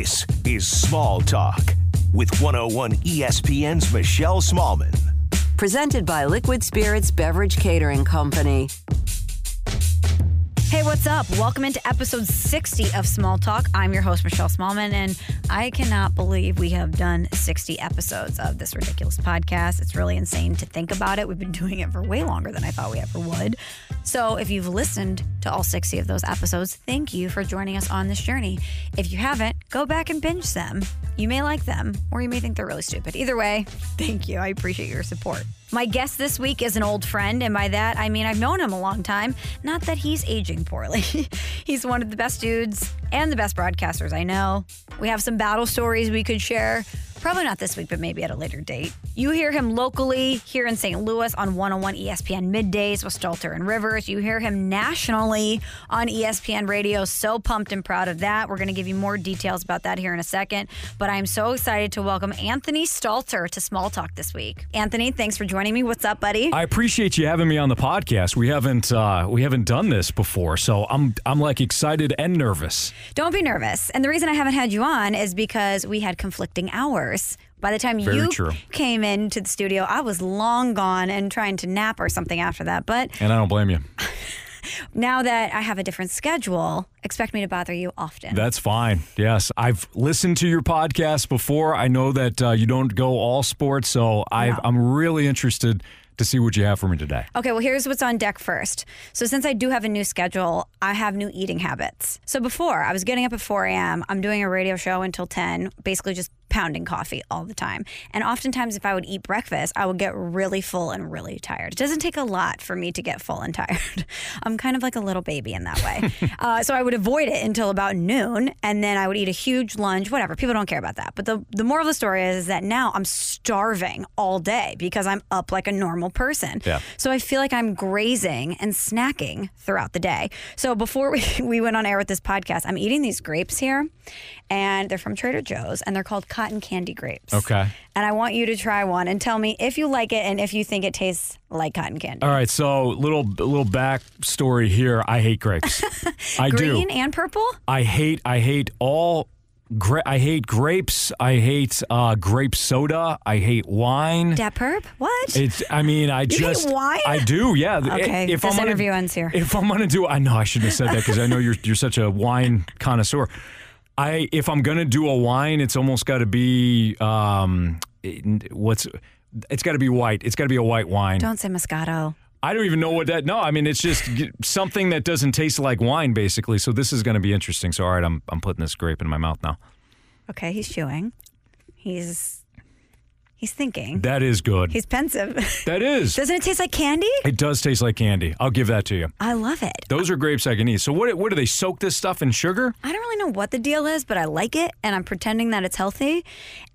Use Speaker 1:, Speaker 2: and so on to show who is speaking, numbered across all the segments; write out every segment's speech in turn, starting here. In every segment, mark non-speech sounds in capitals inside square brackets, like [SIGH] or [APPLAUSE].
Speaker 1: This is Small Talk with 101 ESPN's Michelle Smallmon.
Speaker 2: Presented by Liquid Spirits Beverage Catering Company.
Speaker 3: Hey, what's up? Welcome into episode 60 of Small Talk. I'm your host, Michelle Smallmon, and I cannot believe we have done 60 episodes of this ridiculous podcast. It's really insane to think about it. We've been [LAUGHS] doing it for way longer than I thought we ever would. So, if you've listened to all 60 of those episodes, thank you for joining us on this journey. If you haven't, go back and binge them. You may like them, or you may think they're really stupid. Either way, [LAUGHS] thank you. I appreciate your support. My guest this week is an old friend, and by that I mean I've known him a long time. Not that he's aging poorly. [LAUGHS] he's one of the best dudes and the best broadcasters I know. We have some battle stories we could share. Probably not this week, but maybe at a later date. You hear him locally here in St. Louis on 101 ESPN middays with Stalter and Rivers. You hear him nationally on ESPN radio. So pumped and proud of that. We're going to give you more details about that here in a second. But I'm so excited to welcome Anthony Stalter to Small Talk this week. Anthony, thanks for joining me. What's up, buddy?
Speaker 4: I appreciate you having me on the podcast. We haven't uh, we haven't done this before, so I'm I'm like excited and nervous.
Speaker 3: Don't be nervous. And the reason I haven't had you on is because we had conflicting hours. By the time
Speaker 4: Very
Speaker 3: you
Speaker 4: true.
Speaker 3: came into the studio, I was long gone and trying to nap or something after that. But
Speaker 4: And I don't blame you. [LAUGHS]
Speaker 3: now that I have a different schedule, expect me to bother you often.
Speaker 4: That's fine. Yes, I've listened to your podcast before. I know that uh, you don't go all sports, so I've,
Speaker 3: No.
Speaker 4: I'm really interested to see what you have for me today.
Speaker 3: Okay, well, here's what's on deck first. So, since I do have a new schedule, I have new eating habits. So, before I was getting up at 4 a.m., I'm doing a radio show until 10, basically just pounding coffee all the time. And oftentimes, if I would eat breakfast, I would get really full and really tired. It doesn't take a lot for me to get full and [LAUGHS] tired. I'm kind of like a little baby in that way. [LAUGHS] uh, so, I would avoid it until about noon, and then I would eat a huge lunch, whatever. People don't care about that. But the, the moral of the story is, is that now I'm starving all day because I'm up like a normal person.
Speaker 4: Yeah.
Speaker 3: So I feel like I'm grazing and snacking throughout the day. So before we, [LAUGHS] we went on air with this podcast, I'm eating these grapes here, and they're from Trader Joe's, and they're called cotton candy grapes.
Speaker 4: Okay.
Speaker 3: And I want you to try one and tell me if you like it and if you think it tastes like cotton candy.
Speaker 4: All right, so little little back story here. I hate grapes. [LAUGHS] I do.
Speaker 3: Green and purple?
Speaker 4: I hate I hate all gra- I hate grapes. I hate uh, grape soda. I hate wine.
Speaker 3: Dat perp? What?
Speaker 4: It's. I mean, I
Speaker 3: hate
Speaker 4: just.
Speaker 3: wine?
Speaker 4: I do. Yeah.
Speaker 3: Okay,
Speaker 4: If
Speaker 3: this
Speaker 4: I'm gonna,
Speaker 3: interview ends here.
Speaker 4: If I'm gonna do, I know I shouldn't have said that because I know you're you're such a wine connoisseur. I if I'm gonna do a wine, it's almost got to be um, what's. It's got to be white. It's got to be a white wine.
Speaker 3: Don't say Moscato.
Speaker 4: I don't even know what that. No, I mean it's just something that doesn't taste like wine, basically. So this is going to be interesting. So all right, I'm I'm putting this grape in my mouth now.
Speaker 3: Okay, he's chewing. He's he's thinking.
Speaker 4: That is good.
Speaker 3: He's pensive. [LAUGHS]
Speaker 4: that is.
Speaker 3: Doesn't it taste like candy?
Speaker 4: It does taste like candy. I'll give that to you.
Speaker 3: I love it.
Speaker 4: Those are grapes I can eat. So what? What do they soak this stuff in sugar?
Speaker 3: I don't really know what the deal is, but I like it and I'm pretending that it's healthy.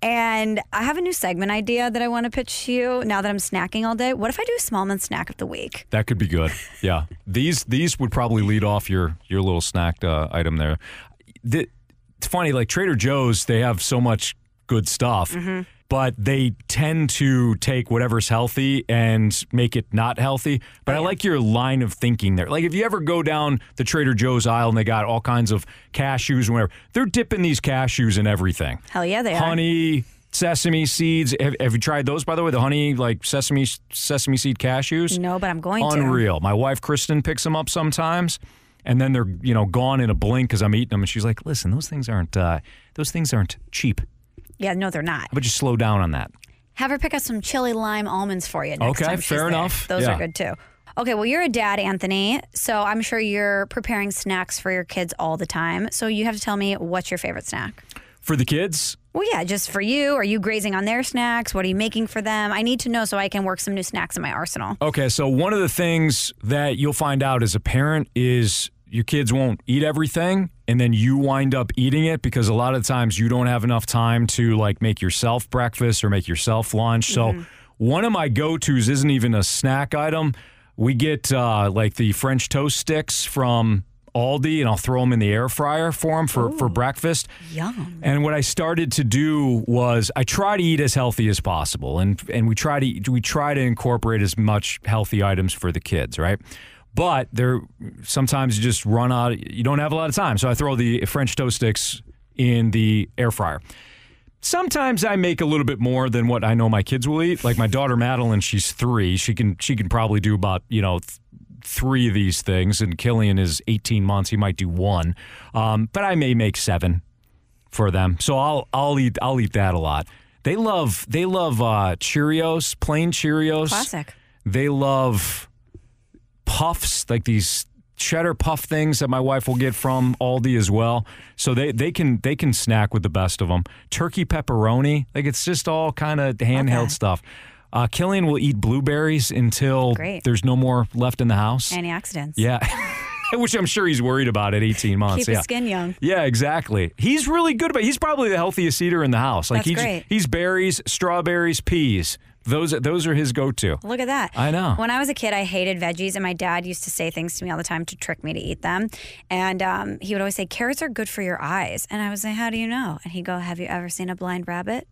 Speaker 3: And I have a new segment idea that I want to pitch to you now that I'm snacking all day. What if I do a Smallmon snack of the week?
Speaker 4: That could be good. Yeah, [LAUGHS] these these would probably lead off your your little snack uh, item there. The, it's funny, like Trader Joe's, they have so much good stuff,
Speaker 3: Mm-hmm.
Speaker 4: But they tend to take whatever's healthy and make it not healthy. But I like your line of thinking there. Like if you ever go down the Trader Joe's aisle and they got all kinds of cashews and whatever, they're dipping these cashews in everything.
Speaker 3: Hell yeah, they are.
Speaker 4: Honey. Sesame seeds. Have, have you tried those, by the way? The honey, like sesame sesame seed cashews.
Speaker 3: No, but I'm going to.
Speaker 4: Unreal. My wife Kristen picks them up sometimes, and then they're you know gone in a blink because I'm eating them, and she's like, "Listen, those things aren't uh, those things aren't cheap.
Speaker 3: Yeah, no, they're not.
Speaker 4: But just slow down on that?"
Speaker 3: Have her pick up some chili lime almonds for you next
Speaker 4: Okay,
Speaker 3: time
Speaker 4: fair
Speaker 3: there.
Speaker 4: enough.
Speaker 3: Those
Speaker 4: Yeah.
Speaker 3: are good too. Okay, well, you're a dad, Anthony, so I'm sure you're preparing snacks for your kids all the time. So you have to tell me what's your favorite snack.
Speaker 4: For the kids,
Speaker 3: Well, yeah, just for you. Are you grazing on their snacks? What are you making for them? I need to know so I can work some new snacks in my arsenal.
Speaker 4: Okay, so one of the things that you'll find out as a parent is your kids won't eat everything and then you wind up eating it because a lot of times you don't have enough time to like make yourself breakfast or make yourself lunch. So one of my go-tos isn't even a snack item. We get uh, like the French toast sticks from Aldi and I'll throw them in the air fryer for them for, for breakfast.
Speaker 3: Yum.
Speaker 4: And what I started to do was I try to eat as healthy as possible, and and we try to we try to incorporate as much healthy items for the kids, right? But there sometimes you just run out. You don't have a lot of time, so I throw the French toast sticks in the air fryer. Sometimes I make a little bit more than what I know my kids will eat. Like my daughter Madeline, she's three. She can she can probably do about you know th- three of these things, and Killian is 18 months. He might do one, um, but I may make seven for them. So I'll I'll eat I'll eat that a lot. They love they love uh, Cheerios, plain Cheerios.
Speaker 3: Classic.
Speaker 4: They love puffs, like these cheddar puff things that my wife will get from Aldi as well. So they, they can they can snack with the best of them. Turkey pepperoni, like it's just all kind of handheld
Speaker 3: Okay.
Speaker 4: stuff. Uh, Killian will eat blueberries until
Speaker 3: Great.
Speaker 4: there's no more left in the house.
Speaker 3: Antioxidants.
Speaker 4: yeah. [LAUGHS] Which I'm sure he's worried about at 18 months.
Speaker 3: Keep
Speaker 4: yeah.
Speaker 3: his skin young.
Speaker 4: Yeah, exactly. He's really good about. He's probably the healthiest eater in the house. Like
Speaker 3: That's
Speaker 4: he's
Speaker 3: great.
Speaker 4: he's berries, strawberries, peas. Those those are his go-to.
Speaker 3: Look at that.
Speaker 4: I know.
Speaker 3: When I was a kid, I hated veggies, and my dad used to say things to me all the time to trick me to eat them. And um, he would always say, Carrots are good for your eyes. And I was like, How do you know? And he'd go, Have you ever seen a blind rabbit?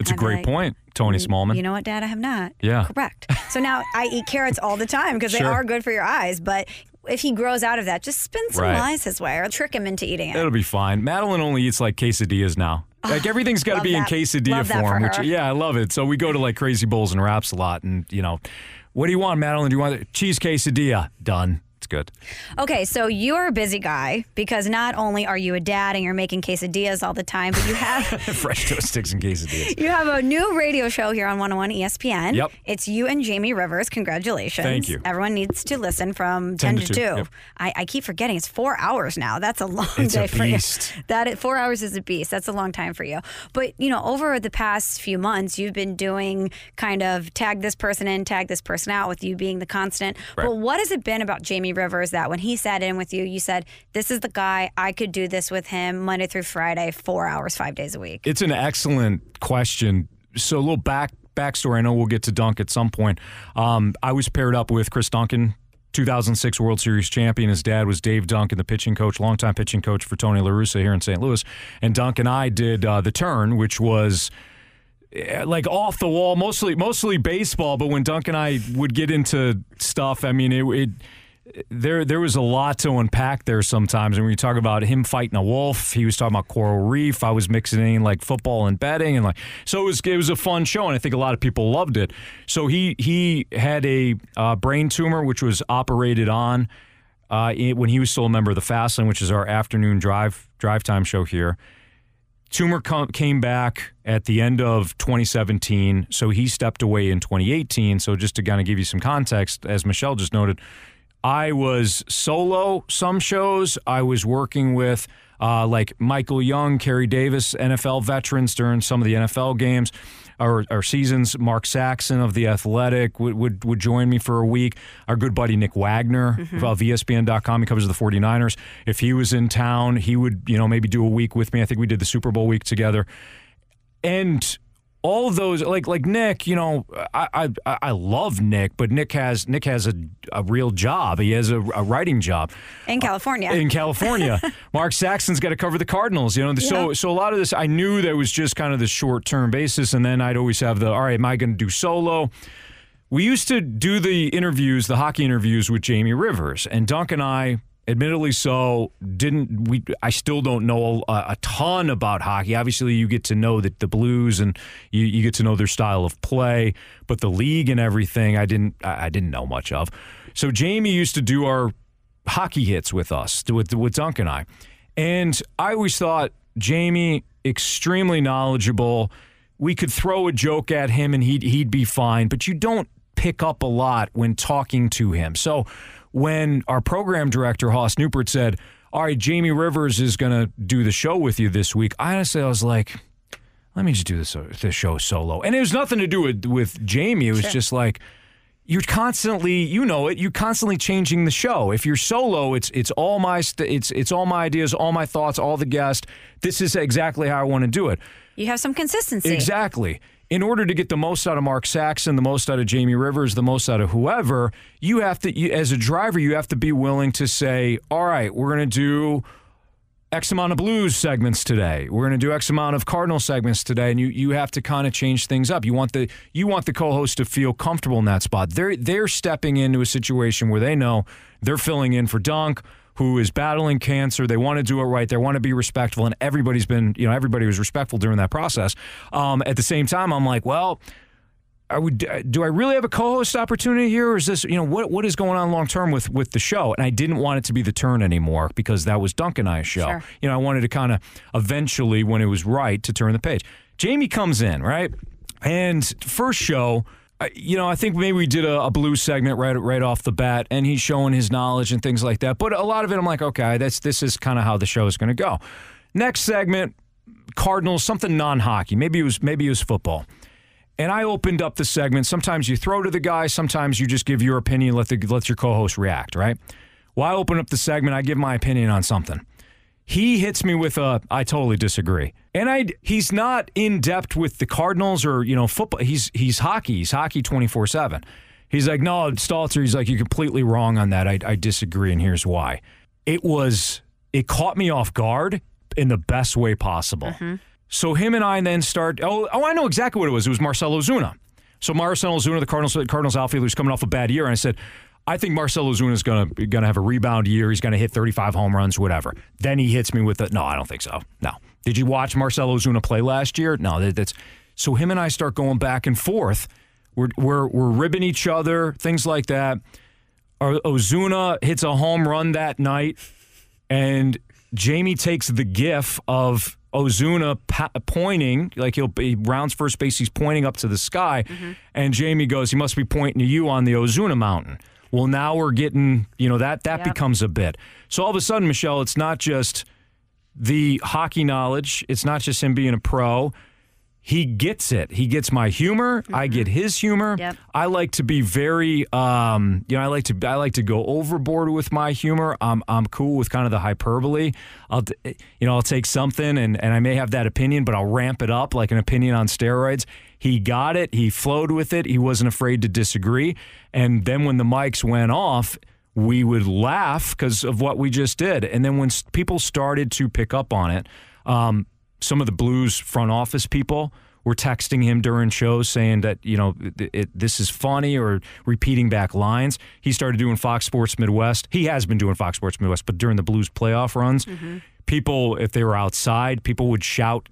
Speaker 4: It's a great
Speaker 3: like,
Speaker 4: point, Tony Smallmon.
Speaker 3: You know what, Dad? I have not.
Speaker 4: Yeah.
Speaker 3: Correct. So now I eat carrots all the time because they
Speaker 4: Sure.
Speaker 3: are good for your eyes. But if he grows out of that, just spin some
Speaker 4: Right.
Speaker 3: lies his way or trick him into eating it.
Speaker 4: It'll be fine. Madeline only eats like quesadillas now. Like everything's got to be in
Speaker 3: that.
Speaker 4: quesadilla
Speaker 3: Love
Speaker 4: form. Which yeah, I love it. So we go to like crazy bowls and wraps a lot, and you know, what do you want, Madeline? Do you want cheese quesadilla? Done. Good.
Speaker 3: Okay, so you're a busy guy because not only are you a dad and you're making quesadillas all the time, but you have [LAUGHS]
Speaker 4: Fresh toast sticks and quesadillas.
Speaker 3: you have a new radio show here on 101 ESPN.
Speaker 4: Yep.
Speaker 3: It's you and Jamie Rivers. Congratulations.
Speaker 4: Thank you.
Speaker 3: Everyone needs to listen from
Speaker 4: 10
Speaker 3: 10,
Speaker 4: to
Speaker 3: to
Speaker 4: 2,
Speaker 3: 2.
Speaker 4: yep.
Speaker 3: I, I keep forgetting it's four hours now. That's a long
Speaker 4: It's a
Speaker 3: day for
Speaker 4: beast.
Speaker 3: you. That four hours is a beast. That's a long time for you. But you know, over the past few months, you've been doing kind of tag this person in, tag this person out, with you being the constant.
Speaker 4: Right.
Speaker 3: But what has it been about Jamie Rivers that when he sat in with you, you said, "This is the guy. I could do this with him Monday through Friday, four hours, five days a week."
Speaker 4: It's an excellent question. So a little back backstory. I know we'll get to Dunk at some point. Um, I was paired up with Chris Duncan, 2006 World Series champion. His dad was Dave Duncan, the pitching coach, longtime pitching coach for Tony La Russa here in St. Louis. And Dunk and I did uh, the turn, which was eh, like off the wall, mostly mostly baseball. But when Dunk and I would get into stuff, I mean, it. it there, there was a lot to unpack there sometimes. And when you talk about him fighting a wolf, he was talking about coral reef. I was mixing in like football and betting, and like so it was. It was a fun show, and I think a lot of people loved it. So he he had a uh, brain tumor, which was operated on uh, it- when he was still a member of the Fastlane, which is our afternoon drive drive time show here. Tumor com- came back at the end of 2017, so he stepped away in 2018. So just to kind of give you some context, as Michelle just noted, I was solo some shows. I was working with uh, like Michael Young, Kerry Davis, NFL veterans during some of the NFL games or, or seasons. Mark Saxon of The Athletic would, would, would join me for a week. Our good buddy Nick Wagoner of E ESPN.com, he covers the 49ers. If he was in town, he would, you know, maybe do a week with me. I think we did the Super Bowl week together and all those like like Nick, you know, I I, I love Nick, but Nick has Nick has a, a real job. He has a, a writing job
Speaker 3: in uh, California.
Speaker 4: in California. [LAUGHS] Mark Saxon's got to cover the Cardinals, you know. So
Speaker 3: Yeah.
Speaker 4: so a lot of this I knew that was just kind of the short term basis, and then I'd always have the all right, am I going to do solo? We used to do the interviews, the hockey interviews with Jamie Rivers, and Dunk and I, admittedly so, didn't we? I still don't know a, a ton about hockey. Obviously, you get to know the, the Blues, and you, you get to know their style of play, but the league and everything, I didn't. I didn't know much of. So Jamie used to do our hockey hits with us, with with Dunk and I, and I always thought Jamie extremely knowledgeable. We could throw a joke at him and he'd he'd be fine, but you don't pick up a lot when talking to him. So when our program director Hoss Newport said, "All right, Jamie Rivers is going to do the show with you this week," I honestly I was like, "Let me just do this uh, this show solo," and it was nothing to do with with Jamie. It was just like you're constantly you know it you're constantly changing the show. If you're solo it's it's all my st- it's it's all my ideas all my thoughts all the guests. This is exactly how i want to do it.
Speaker 3: You have some consistency.
Speaker 4: exactly in order to get the most out of mark saxon the most out of jamie rivers the most out of whoever you have to you, as a driver you have to be willing to say all right we're going to do X amount of blues segments today. We're going to do X amount of Cardinal segments today, and you you have to kind of change things up. You want the you want the co-host to feel comfortable in that spot. They're they're stepping into a situation where they know they're filling in for Dunk, who is battling cancer. They want to do it right. They want to be respectful, and everybody's been, you know, everybody was respectful during that process. Um, at the same time, I'm like, well, are we, do I really have a co-host opportunity here, or is this, you know, what what is going on long term with with the show? And I didn't want it to be the turn anymore because that was Dunk and I's show.
Speaker 3: Sure.
Speaker 4: You know, I wanted to kind of eventually, when it was right, to turn the page. Jamie comes in, right, and first show. You know, I think maybe we did a, a segment right right off the bat, and he's showing his knowledge and things like that. But a lot of it, I'm like, okay, that's this is kind of how the show is going to go. Next segment, Cardinals, something non-hockey. Maybe it was maybe it was football. And I opened up the segment. Sometimes you throw to the guy. Sometimes you just give your opinion. Let the let your co-host react. Right. Well, I open up the segment. I give my opinion on something. He hits me with a I totally disagree. And I he's not in depth with the Cardinals or you know football. He's he's hockey. He's hockey twenty four seven. He's like no Stalter. He's like you're completely wrong on that. I, I disagree, and here's why. It was it caught me off guard in the best way possible. Mm-hmm. So him and I then start. Oh, oh, I know exactly what it was. It was Marcell Ozuna. So Marcell Ozuna, the Cardinals Cardinals outfielder, who's coming off a bad year, and I said, I think Marcell Ozuna is going to going to have a rebound year. He's going to hit 35 home runs, whatever. Then he hits me with the no, I don't think so. No. Did you watch Marcell Ozuna play last year? No. That, that's so him and I start going back and forth. We're we're we're ribbing each other, things like that. Ozuna oh, hits a home run that night, and Jamie takes the gif of oh, Ozuna pa- pointing, like he'll be rounds first base, he's pointing up to the sky, mm-hmm. and Jamie goes, "He must be pointing to you on the Ozuna Mountain." Well, now we're getting, you know, that that becomes a bit. So all of a sudden, Michelle, it's not just the hockey knowledge. It's not just him being a pro. He gets it. He gets my humor. I get his humor.
Speaker 3: Yep.
Speaker 4: I like to be very, um, you know, I like to I like to go overboard with my humor. I'm I'm cool with kind of the hyperbole. I'll, you know, I'll take something and and I may have that opinion, but I'll ramp it up like an opinion on steroids. He got it. He flowed with it. He wasn't afraid to disagree. And then when the mics went off, we would laugh because of what we just did. And then when people started to pick up on it, um, some of the Blues front office people were texting him during shows saying that you know it, it, this is funny or repeating back lines. He started doing Fox Sports Midwest. He has been doing Fox Sports Midwest, but during the Blues playoff runs, people if they were outside, people would shout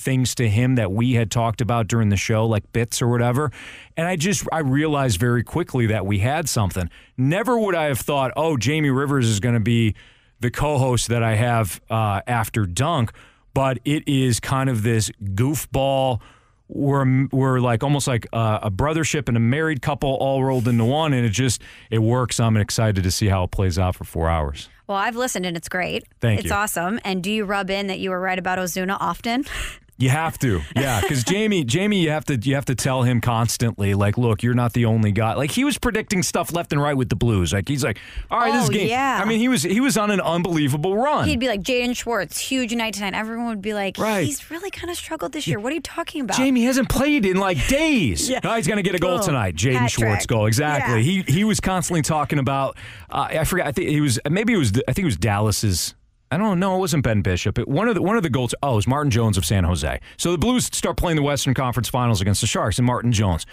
Speaker 4: things to him that we had talked about during the show, like bits or whatever. And I just I realized very quickly that we had something. Never would I have thought, oh, Jamie Rivers is going to be the co-host that I have uh, after Dunk, but it is kind of this goofball. We're we're like almost like a, a brothership and a married couple all rolled into one, and it just it works. I'm excited to see how it plays out for four hours.
Speaker 3: Well, I've listened and it's great.
Speaker 4: Thank
Speaker 3: it's
Speaker 4: you.
Speaker 3: awesome. And do you rub in that you were right about Ozuna often? [LAUGHS]
Speaker 4: You have to, yeah, because Jamie, Jamie, you have to, you have to tell him constantly, like, look, you're not the only guy. Like he was predicting stuff left and right with the Blues. Like he's like, all right, this
Speaker 3: Oh,
Speaker 4: game.
Speaker 3: yeah.
Speaker 4: I mean, he was, he was on an unbelievable run.
Speaker 3: He'd be like Jaden Schwartz, huge night tonight. Everyone would be like,
Speaker 4: Right.
Speaker 3: he's really kind of struggled this year. What are you talking about?
Speaker 4: Jamie hasn't played in like days. [LAUGHS]
Speaker 3: Yeah.
Speaker 4: No, he's going to get a goal
Speaker 3: Boom.
Speaker 4: tonight. Jaden Schwartz goal. Exactly.
Speaker 3: Yeah.
Speaker 4: He he was constantly talking about. Uh, I forgot. I think he was maybe it was. I think it was Dallas's. I don't know. It wasn't Ben Bishop. It, one of the one of the goals. Oh, it was Martin Jones of San Jose. So the Blues start playing the Western Conference Finals against the Sharks and Martin Jones.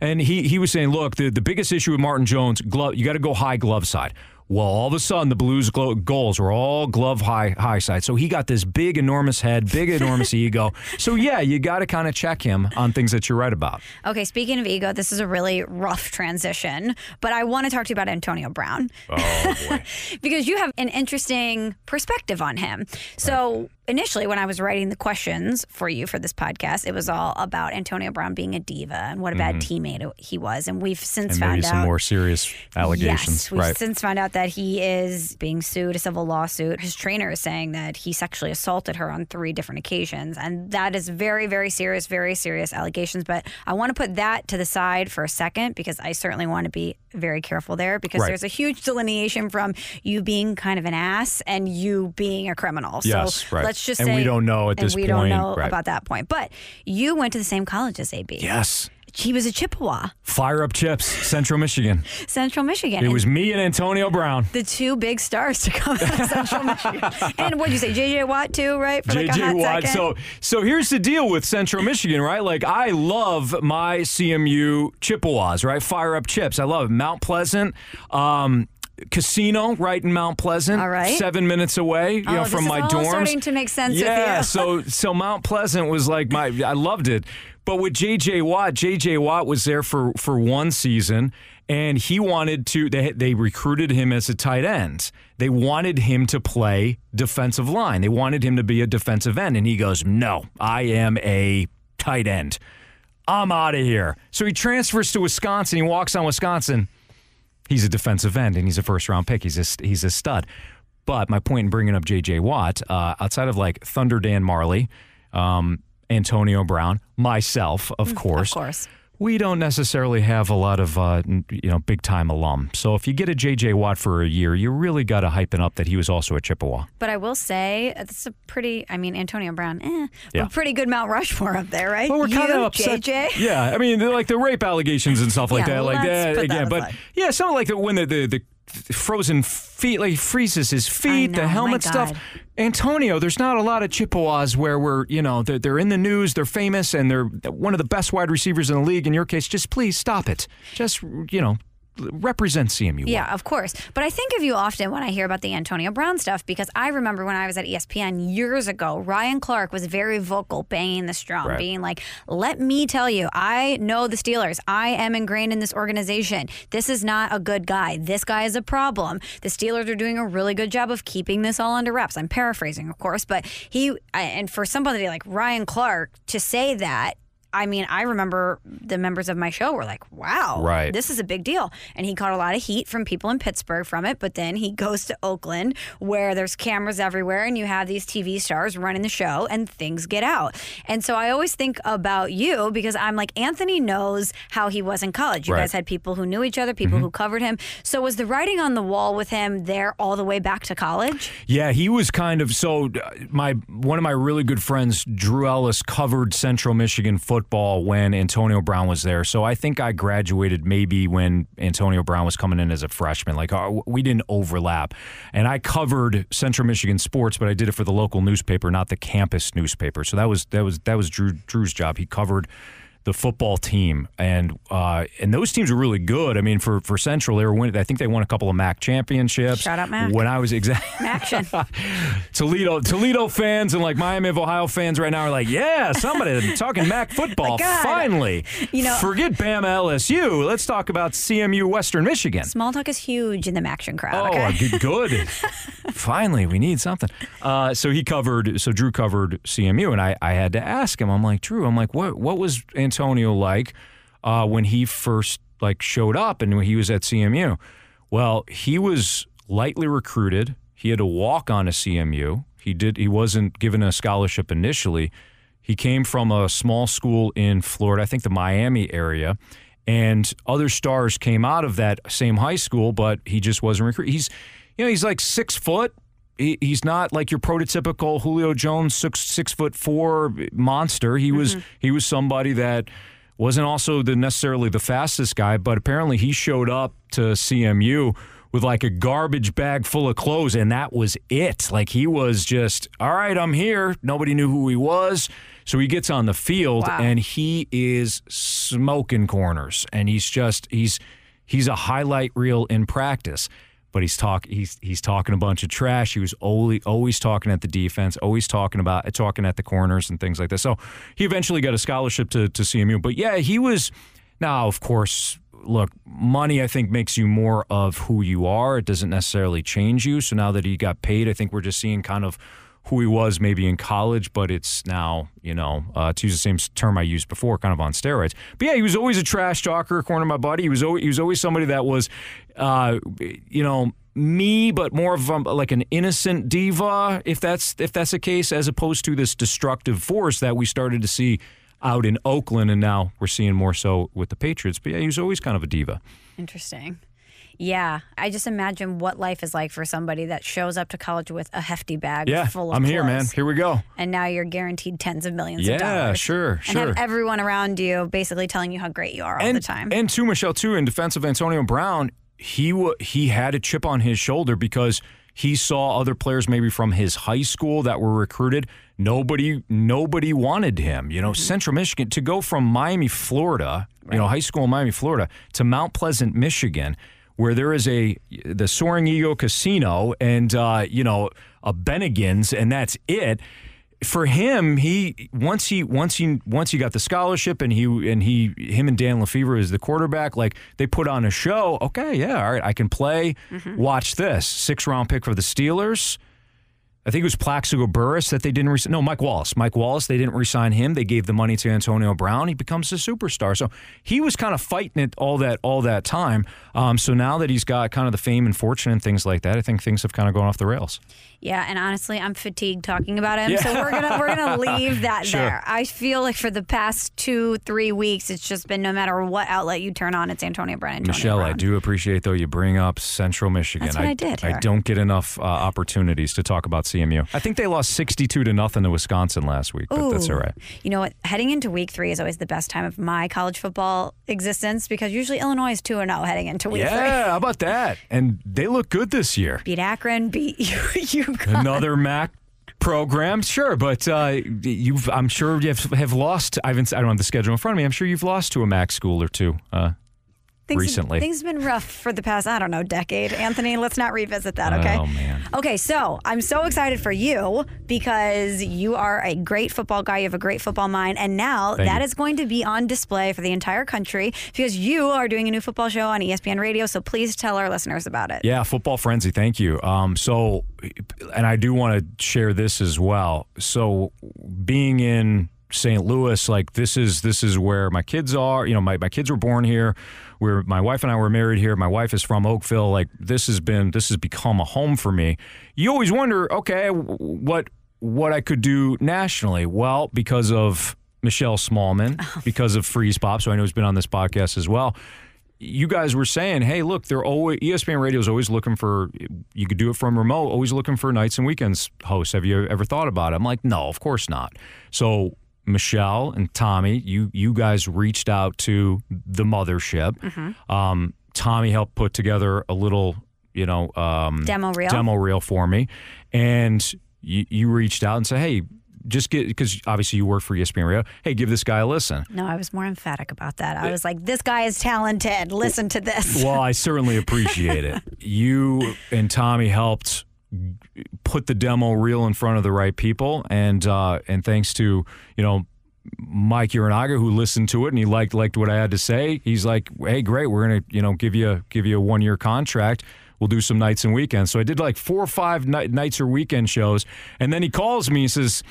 Speaker 4: And he he was saying, look, the, the biggest issue with Martin Jones, glove, you got to go high glove side. Well, all of a sudden, the Blues goals were all glove high high side. So he got this big, enormous head, big, [LAUGHS] enormous ego. So yeah, you got to kind of check him on things that you're right about.
Speaker 3: Okay, speaking of ego, this is a really rough transition, but I want to talk to you about Antonio Brown.
Speaker 4: Oh boy. [LAUGHS]
Speaker 3: because you have an interesting perspective on him. So, initially, when I was writing the questions for you for this podcast, it was all about Antonio Brown being a diva and what a bad teammate he was. And we've since
Speaker 4: Mm-hmm. and
Speaker 3: found out.
Speaker 4: some more serious allegations.
Speaker 3: Yes, we've
Speaker 4: right.
Speaker 3: since found out that he is being sued, a civil lawsuit. His trainer is saying that he sexually assaulted her on three different occasions. And that is very, very serious, very serious allegations. But I want to put that to the side for a second because I certainly want to be very careful there because
Speaker 4: Right.
Speaker 3: there's a huge delineation from you being kind of an ass and you being a criminal.
Speaker 4: Yes,
Speaker 3: so
Speaker 4: right.
Speaker 3: Let's just
Speaker 4: And
Speaker 3: say
Speaker 4: we don't know at this
Speaker 3: we don't
Speaker 4: point,
Speaker 3: know
Speaker 4: right.
Speaker 3: about that point. But you went to the same college as AB.
Speaker 4: yes.
Speaker 3: He was a Chippewa,
Speaker 4: Fire up chips, Central Michigan.
Speaker 3: Central Michigan.
Speaker 4: It was me and Antonio Brown.
Speaker 3: the two big stars to come out of [LAUGHS] Central Michigan. And what did you say, JJ Watt too, right? For like a
Speaker 4: JJ
Speaker 3: hot
Speaker 4: Watt.
Speaker 3: second?
Speaker 4: So, so here's the deal with Central Michigan, right? Like, I love my CMU Chippewas, right? Fire up chips. I love it. Mount Pleasant. Um, casino right in Mount Pleasant.
Speaker 3: All right.
Speaker 4: Seven minutes away, you
Speaker 3: Oh,
Speaker 4: know, from my dorm.
Speaker 3: starting to make sense
Speaker 4: Yeah, so [LAUGHS] so Mount Pleasant was like my I loved it. But with JJ Watt, JJ Watt was there for for one season and he wanted to they they recruited him as a tight end. They wanted him to play defensive line. They wanted him to be a defensive end and he goes, "No, I am a tight end. I'm out of here." So he transfers to Wisconsin. He walks on Wisconsin. He's a defensive end and he's a first round pick. He's a he's a stud. But my point in bringing up J.J. Watt, uh, outside of like Thunder Dan Majerle, um, Antonio Brown, myself, of course,
Speaker 3: Mm, Of course.
Speaker 4: We don't necessarily have a lot of uh, you know big time alum. So if you get a J.J. Watt for a year, you really got to hype it up that he was also a Chippewa.
Speaker 3: But I will say it's a pretty. I mean, Antonio Brown, eh,
Speaker 4: Yeah.
Speaker 3: a pretty good Mount Rushmore up there, right?
Speaker 4: Well, we're kind of upset.
Speaker 3: JJ.
Speaker 4: Yeah, I mean, like the rape allegations and stuff like
Speaker 3: Yeah,
Speaker 4: that, like that
Speaker 3: that
Speaker 4: again. but yeah, something like the, when the, the the frozen feet, like he freezes his feet,
Speaker 3: know,
Speaker 4: the helmet stuff. Antonio, there's not a lot of Chippewas where we're, you know, they're, they're in the news, they're famous, and they're one of the best wide receivers in the league. In your case, just please stop it. Just you know, represent CMU.
Speaker 3: Yeah, of course. But I think of you often when I hear about the Antonio Brown stuff because I remember when I was at ESPN years ago, Ryan Clark was very vocal, banging the drum,
Speaker 4: Right.
Speaker 3: being like, let me tell you, I know the Steelers. I am ingrained in this organization. This is not a good guy. This guy is a problem. The Steelers are doing a really good job of keeping this all under wraps. I'm paraphrasing, of course, but he, and for somebody like Ryan Clark to say that, I mean, I remember the members of my show were like, wow,
Speaker 4: Right.
Speaker 3: this is a big deal. And he caught a lot of heat from people in Pittsburgh from it. But then he [LAUGHS] goes to Oakland where there's cameras everywhere and you have these TV stars running the show and things get out. And so I always think about you because I'm like, Anthony knows how he was in college. You
Speaker 4: Right.
Speaker 3: guys had people who knew each other, people who covered him. So was the writing on the wall with him there all the way back to college?
Speaker 4: Yeah, he was kind of so. uh, My one of my really good friends, Drew Ellis, covered Central Michigan football when Antonio Brown was there. So I think I graduated maybe when Antonio Brown was coming in as a freshman. Like uh, we didn't overlap, and I covered Central Michigan sports, but I did it for the local newspaper, not the campus newspaper. So that was that was that was Drew Drew's job. He covered the football team, and uh, and those teams were really good. I mean, for for Central, they were winning. I think they won a couple of MAC championships.
Speaker 3: Shout out Mac.
Speaker 4: When I was exactly
Speaker 3: Action. [LAUGHS]
Speaker 4: Toledo Toledo fans and like Miami of Ohio fans right now are like, yeah, somebody [LAUGHS] talking MAC football.
Speaker 3: God.
Speaker 4: Finally,
Speaker 3: You know-
Speaker 4: forget Bama LSU. Let's talk about CMU Western Michigan.
Speaker 3: Small talk is huge in the Maction crowd.
Speaker 4: Oh,
Speaker 3: okay?
Speaker 4: good. good. [LAUGHS] Finally, we need something. Uh, so he covered. So Drew covered CMU, and I, I had to ask him. I'm like, Drew. I'm like, what what was Antonio like uh, when he first like showed up and when he was at CMU? Well, he was lightly recruited. He had to walk on a CMU. He did. He wasn't given a scholarship initially. He came from a small school in Florida, I think the Miami area, and other stars came out of that same high school, but he just wasn't recruited. He's, you know, he's like six foot. He, he's not like your prototypical Julio Jones six six foot four monster. He was mm-hmm. he was somebody that wasn't also the necessarily the fastest guy, but apparently he showed up to CMU with like a garbage bag full of clothes, and that was it. Like he was just, all right, I'm here. Nobody knew who he was. So he gets on the field
Speaker 3: Wow.
Speaker 4: and he is smoking corners. And he's just he's he's a highlight reel in practice. But he's talk he's he's talking a bunch of trash. He was always always talking at the defense, always talking about talking at the corners and things like that. So he eventually got a scholarship to to CMU. But yeah, he was now of course look, money I think makes you more of who you are. It doesn't necessarily change you. So now that he got paid, I think we're just seeing kind of who he was maybe in college, but it's now, you know, uh, to use the same term I used before, kind of on steroids. But yeah, he was always a trash talker, to my buddy. He was always, he was always somebody that was, uh, you know, me, but more of um, like an innocent diva, if that's if that's the case, as opposed to this destructive force that we started to see out in Oakland, and now we're seeing more so with the Patriots. But yeah, he was always kind of a diva.
Speaker 3: Interesting. Yeah, I just imagine what life is like for somebody that shows up to college with a hefty bag
Speaker 4: Yeah,
Speaker 3: full of
Speaker 4: I'm here, man. Here we go.
Speaker 3: And now you're guaranteed tens of millions
Speaker 4: Yeah,
Speaker 3: of dollars.
Speaker 4: sure,
Speaker 3: And
Speaker 4: sure.
Speaker 3: have everyone around you basically telling you how great you are all
Speaker 4: and,
Speaker 3: the time.
Speaker 4: And to Michelle too, in defense of Antonio Brown, he wa he had a chip on his shoulder because he saw other players maybe from his high school that were recruited. Nobody nobody wanted him. You know,
Speaker 3: Mm-hmm.
Speaker 4: Central Michigan to go from Miami, Florida, you know, high school in Miami, Florida, to Mount Pleasant, Michigan. where there is a the Soaring Eagle Casino and uh, you know a Bennigan's, and that's it. For him, he once he once he once he got the scholarship and he and he him and Dan LeFevour is the quarterback. Like they put on a show. Okay, yeah, all right, I can play. Watch this six round pick for the Steelers. I think it was Plaxico Burress that they didn't re- no Mike Wallace. Mike Wallace they didn't resign him. They gave the money to Antonio Brown. He becomes a superstar. So he was kind of fighting it all that all that time. Um, so now that he's got kind of the fame and fortune and things like that, I think things have kind of gone off the rails.
Speaker 3: Yeah, and honestly, I'm fatigued talking about him. So we're gonna we're gonna [LAUGHS] leave that
Speaker 4: Sure.
Speaker 3: there. I feel like for the past two three weeks, it's just been no matter what outlet you turn on, it's Antonio Brown. Antonio
Speaker 4: Michelle, I do appreciate though you bring up Central Michigan.
Speaker 3: That's what I did
Speaker 4: I don't get enough uh, opportunities to talk about CMU. I think they lost sixty-two to nothing to Wisconsin last week, but that's all right.
Speaker 3: You know what? Heading into week three is always the best time of my college football existence because usually Illinois is 2 and 0 heading into week
Speaker 4: Yeah, how about that? And they look good this year.
Speaker 3: Beat Akron, beat [LAUGHS] you. [LAUGHS]
Speaker 4: Another MAC program, sure, but uh, you've I'm sure you have, have lost. I haven't. I don't have the schedule in front of me. I'm sure you've lost to a MAC school or two. Uh,
Speaker 3: Things,
Speaker 4: recently.
Speaker 3: Things have been rough for the past, I don't know, decade. Anthony, let's not revisit that, okay?
Speaker 4: Oh, man.
Speaker 3: Okay, so I'm so excited for you because you are a great football guy. You have a great football mind. And now
Speaker 4: Thank
Speaker 3: that
Speaker 4: you.
Speaker 3: is going to be on display for the entire country because you are doing a new football show on ESPN Radio. So please tell our listeners about it.
Speaker 4: Yeah, football frenzy. Thank you. Um, so, and I do want to share this as well. So, being in St. Louis, like this is this is where my kids are. You know, my, my kids were born here. Where my wife and I were married here. My wife is from Oakville. Like this has been this has become a home for me. You always wonder, okay, what what I could do nationally. Well, because of Michelle Smallmon, [LAUGHS] because of Freeze Pop, so I know he's been on this podcast as well you guys were saying, hey, look, they're always ESPN Radio is always looking for. You could do it from remote. Always looking for nights and weekends hosts. Have you ever thought about it? I'm like, no, of course not. So Michelle and Tommy, you you guys reached out to the mothership. Um, Tommy helped put together a little, you know, um,
Speaker 3: Demo reel.
Speaker 4: demo reel for me, and you, you reached out and said, hey. Just get because obviously you work for ESPN Radio. Hey, give this guy a listen.
Speaker 3: No, I was more emphatic about that. I was like, this guy is talented. Listen to this.
Speaker 4: Well, I certainly appreciate it. [LAUGHS] You and Tommy helped put the demo reel in front of the right people, and uh, and thanks to you know Mike Uranaga who listened to it and he liked liked what I had to say. He's like, hey, great, we're gonna you know give you give you a one year contract. We'll do some nights and weekends. So I did like four or five night, nights or weekend shows, and then he calls me. He says.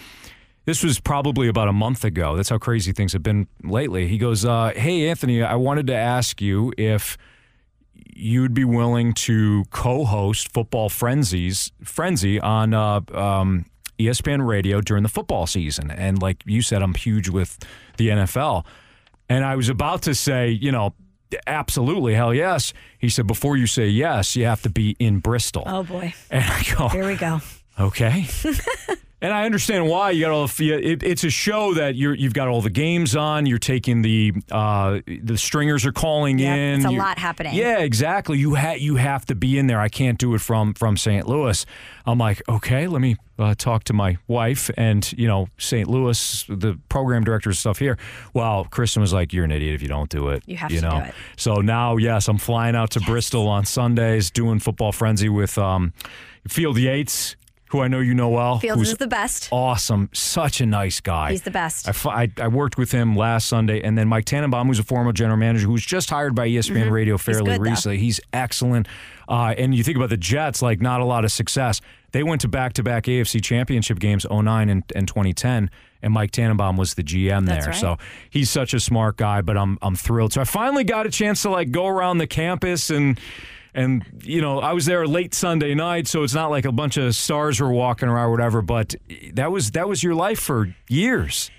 Speaker 4: This was probably about a month ago. That's how crazy things have been lately. He goes, uh, "Hey, Anthony, I wanted to ask you if you'd be willing to co-host Football Frenzies Frenzy on uh, um, ESPN Radio during the football season. And like you said, I'm huge with the NFL. And I was about to say, you know, absolutely, hell yes. He said, before you say yes, you have to be in Bristol.
Speaker 3: Oh, boy.
Speaker 4: And I go,
Speaker 3: Here we go.
Speaker 4: Okay. [LAUGHS] and I understand why you got all the. It, it's a show that you're you've got all the games on. You're taking the uh, the stringers are calling in.
Speaker 3: it's a
Speaker 4: you-
Speaker 3: lot happening.
Speaker 4: Yeah, exactly. You ha- you have to be in there. I can't do it from from St. Louis. I'm like, okay, let me uh, talk to my wife and you know St. Louis, the program director and stuff here. Well, Kristen was like, you're an idiot if you don't do it.
Speaker 3: You have
Speaker 4: you
Speaker 3: to
Speaker 4: know.
Speaker 3: do it.
Speaker 4: So now, yes, I'm flying out to Bristol on Sundays, doing football frenzy with um, Field Yates, who I know you know well.
Speaker 3: Fields is the best.
Speaker 4: awesome, such a nice guy.
Speaker 3: He's the best.
Speaker 4: I, I, I worked with him last Sunday, and then Mike Tannenbaum, who's a former general manager, who's just hired by ESPN Radio fairly
Speaker 3: Mm-hmm. good, though.
Speaker 4: recently. He's excellent. Uh, and you think about the Jets, like not a lot of success. They went to back-to-back AFC Championship games, 09 and, and 2010, and Mike Tannenbaum was the GM there.
Speaker 3: right.
Speaker 4: So he's such a smart guy, but I'm I'm thrilled. So I finally got a chance to like go around the campus and. And you know, I was there late Sunday night, so it's not like a bunch of stars were walking around or whatever. But that was that was your life for years.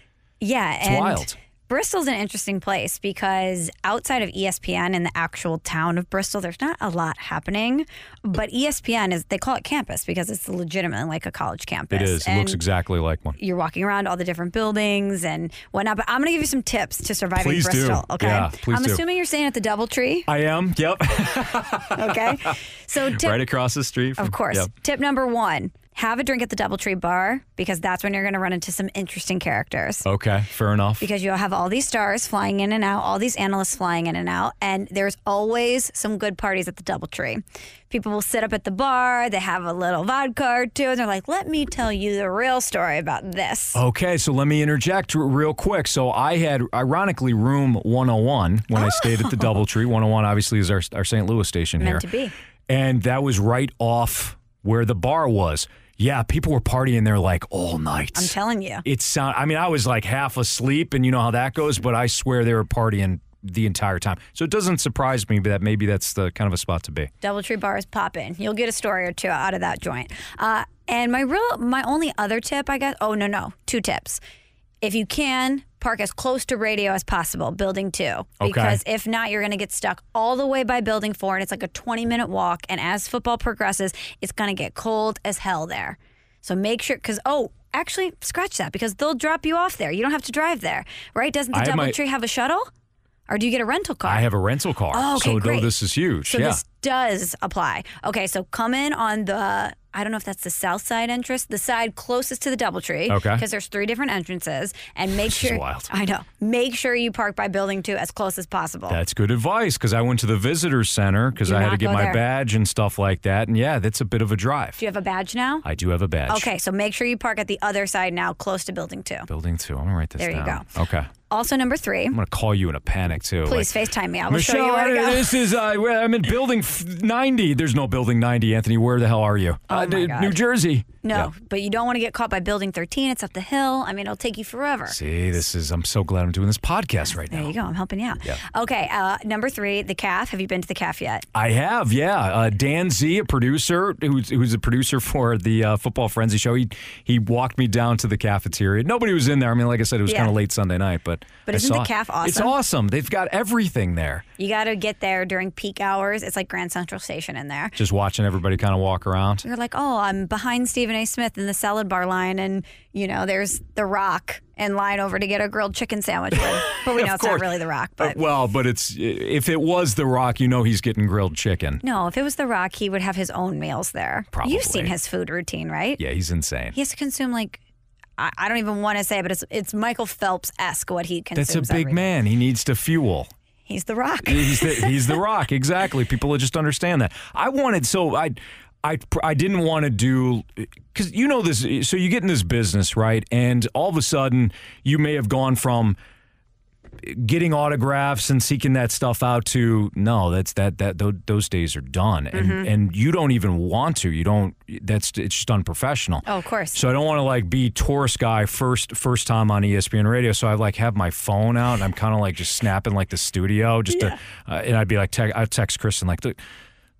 Speaker 3: Yeah, and
Speaker 4: wild.
Speaker 3: Bristol's an interesting place because outside of ESPN in the actual town of Bristol, there's not a lot happening. But ESPN is they call it campus because it's legitimately like a college campus.
Speaker 4: It is. It looks exactly like one.
Speaker 3: you're walking around all the different buildings and whatnot. But I'm going to give you some tips to surviving
Speaker 4: Please do.
Speaker 3: Bristol. Okay.
Speaker 4: Yeah, please
Speaker 3: I'm
Speaker 4: do.
Speaker 3: assuming you're staying at the DoubleTree.
Speaker 4: I am. Yep. [LAUGHS]
Speaker 3: Okay. [LAUGHS] So tip
Speaker 4: right across the street. From,
Speaker 3: Of course.
Speaker 4: Yep.
Speaker 3: Tip number one have a drink at the Doubletree bar because that's when you're going to run into some interesting characters.
Speaker 4: Okay, fair enough.
Speaker 3: Because you'll have all these stars flying in and out, all these analysts flying in and out, and there's always some good parties at the Doubletree. People will sit up at the bar, they have a little vodka or two, and they're like, let me tell you the real story about this.
Speaker 4: Okay, so let me interject r- real quick. So I had, ironically, room 101 when I stayed at the oh. Doubletree. 101 obviously is our, our St. Louis station here.
Speaker 3: Meant to be.
Speaker 4: And that was right off where the bar was. Yeah, people were partying there like all night.
Speaker 3: I'm telling you.
Speaker 4: It sound. I mean, I was like half asleep, and you know how that goes. But I swear they were partying the entire time. So it doesn't surprise me that maybe that's the kind of a spot to be.
Speaker 3: Doubletree bars pop in. You'll get a story or two out of that joint. Uh, and my real, my only other tip, I guess. Oh no, no, two tips. If you can, park as close to radio as possible, building two. Because if not, you're going to get stuck all the way by building four, and it's like a 20 minute walk. And as football progresses, it's going to get cold as hell there. So make sure, because oh. Actually, scratch that because they'll drop you off there. You don't have to drive there, right? Doesn't the
Speaker 4: I have my-
Speaker 3: have a shuttle, or do you get a rental car?
Speaker 4: I have a rental car,
Speaker 3: Oh, okay,
Speaker 4: so though
Speaker 3: great.
Speaker 4: this is huge.
Speaker 3: So
Speaker 4: yeah.
Speaker 3: this does apply. Okay, so come in on the I don't know if that's the south side entrance, the side closest to the DoubleTree.
Speaker 4: Okay.
Speaker 3: Because there's three different entrances, and make sure
Speaker 4: wild.
Speaker 3: I know. Make sure you park by building two as close as possible.
Speaker 4: That's good advice because I went to the visitor center because I had to get my
Speaker 3: there.
Speaker 4: badge and stuff like that. And yeah, that's a bit of a drive.
Speaker 3: do you have a badge now?
Speaker 4: I do have a badge.
Speaker 3: Okay, so make sure you park at the other side now, close to building two.
Speaker 4: Building two. I'm gonna write this
Speaker 3: There you
Speaker 4: down.
Speaker 3: go.
Speaker 4: Okay.
Speaker 3: Also, number three.
Speaker 4: I'm gonna call you in a panic too.
Speaker 3: Please
Speaker 4: like,
Speaker 3: FaceTime me. I will
Speaker 4: Michelle,
Speaker 3: show you where to go.
Speaker 4: This is, uh, I'm in building 90. There's no building 90, Anthony. Where the hell are you?
Speaker 3: Oh,
Speaker 4: uh,
Speaker 3: my
Speaker 4: d-
Speaker 3: God.
Speaker 4: New Jersey.
Speaker 3: No,
Speaker 4: Yeah.
Speaker 3: but you don't want to get caught by building 13. It's up the hill. I mean, it'll take you forever.
Speaker 4: See, this is. I'm so glad I'm doing this podcast right
Speaker 3: There
Speaker 4: now.
Speaker 3: There you go. I'm helping you out.
Speaker 4: Yeah.
Speaker 3: Okay, uh, number three, the calf. Have you been to the calf yet?
Speaker 4: I have, yeah. Uh, Dan Z, a producer who's, who's a producer for the uh, Football Frenzy show, he he walked me down to the cafeteria. Nobody was in there. I mean, like I said, it was
Speaker 3: Yeah.
Speaker 4: kind of late Sunday night, but
Speaker 3: But
Speaker 4: I
Speaker 3: isn't the
Speaker 4: it.
Speaker 3: calf
Speaker 4: It's
Speaker 3: awesome?
Speaker 4: awesome. They've got everything there.
Speaker 3: You got to get there during peak hours. It's like Grand Central Station in there.
Speaker 4: Just watching everybody kind of walk around.
Speaker 3: You're like, oh, I'm behind Stephen A. Smith in the salad bar line, and you know, there's The Rock in line over to get a grilled chicken sandwich. With. [LAUGHS] But we know it's not really The Rock.
Speaker 4: Uh,
Speaker 3: But
Speaker 4: well, but it's if it was The Rock, you know he's getting grilled chicken.
Speaker 3: no, if it was The Rock, he would have his own meals there.
Speaker 4: Probably.
Speaker 3: You've seen his food routine, right?
Speaker 4: Yeah, he's insane.
Speaker 3: He has to consume like. I don't even want to say, it, but it's it's Michael Phelps esque what he consumes.
Speaker 4: That's a big man. He needs to fuel.
Speaker 3: He's the Rock.
Speaker 4: He's the, he's the rock. Exactly. People will just understand that. I wanted so I I I didn't want to do because you know this. So you get in this business, right? And all of a sudden, you may have gone from getting autographs and seeking that stuff out to no that's that that those days are done and
Speaker 3: Mm-hmm.
Speaker 4: and you don't even want to you don't that's it's just unprofessional
Speaker 3: Oh, of course.
Speaker 4: so I don't want to like be tourist guy first first time on ESPN radio. So I like have my phone out and I'm kind of like just snapping like the studio just to, uh, and I'd be like te- I'd text Kristen like "Look,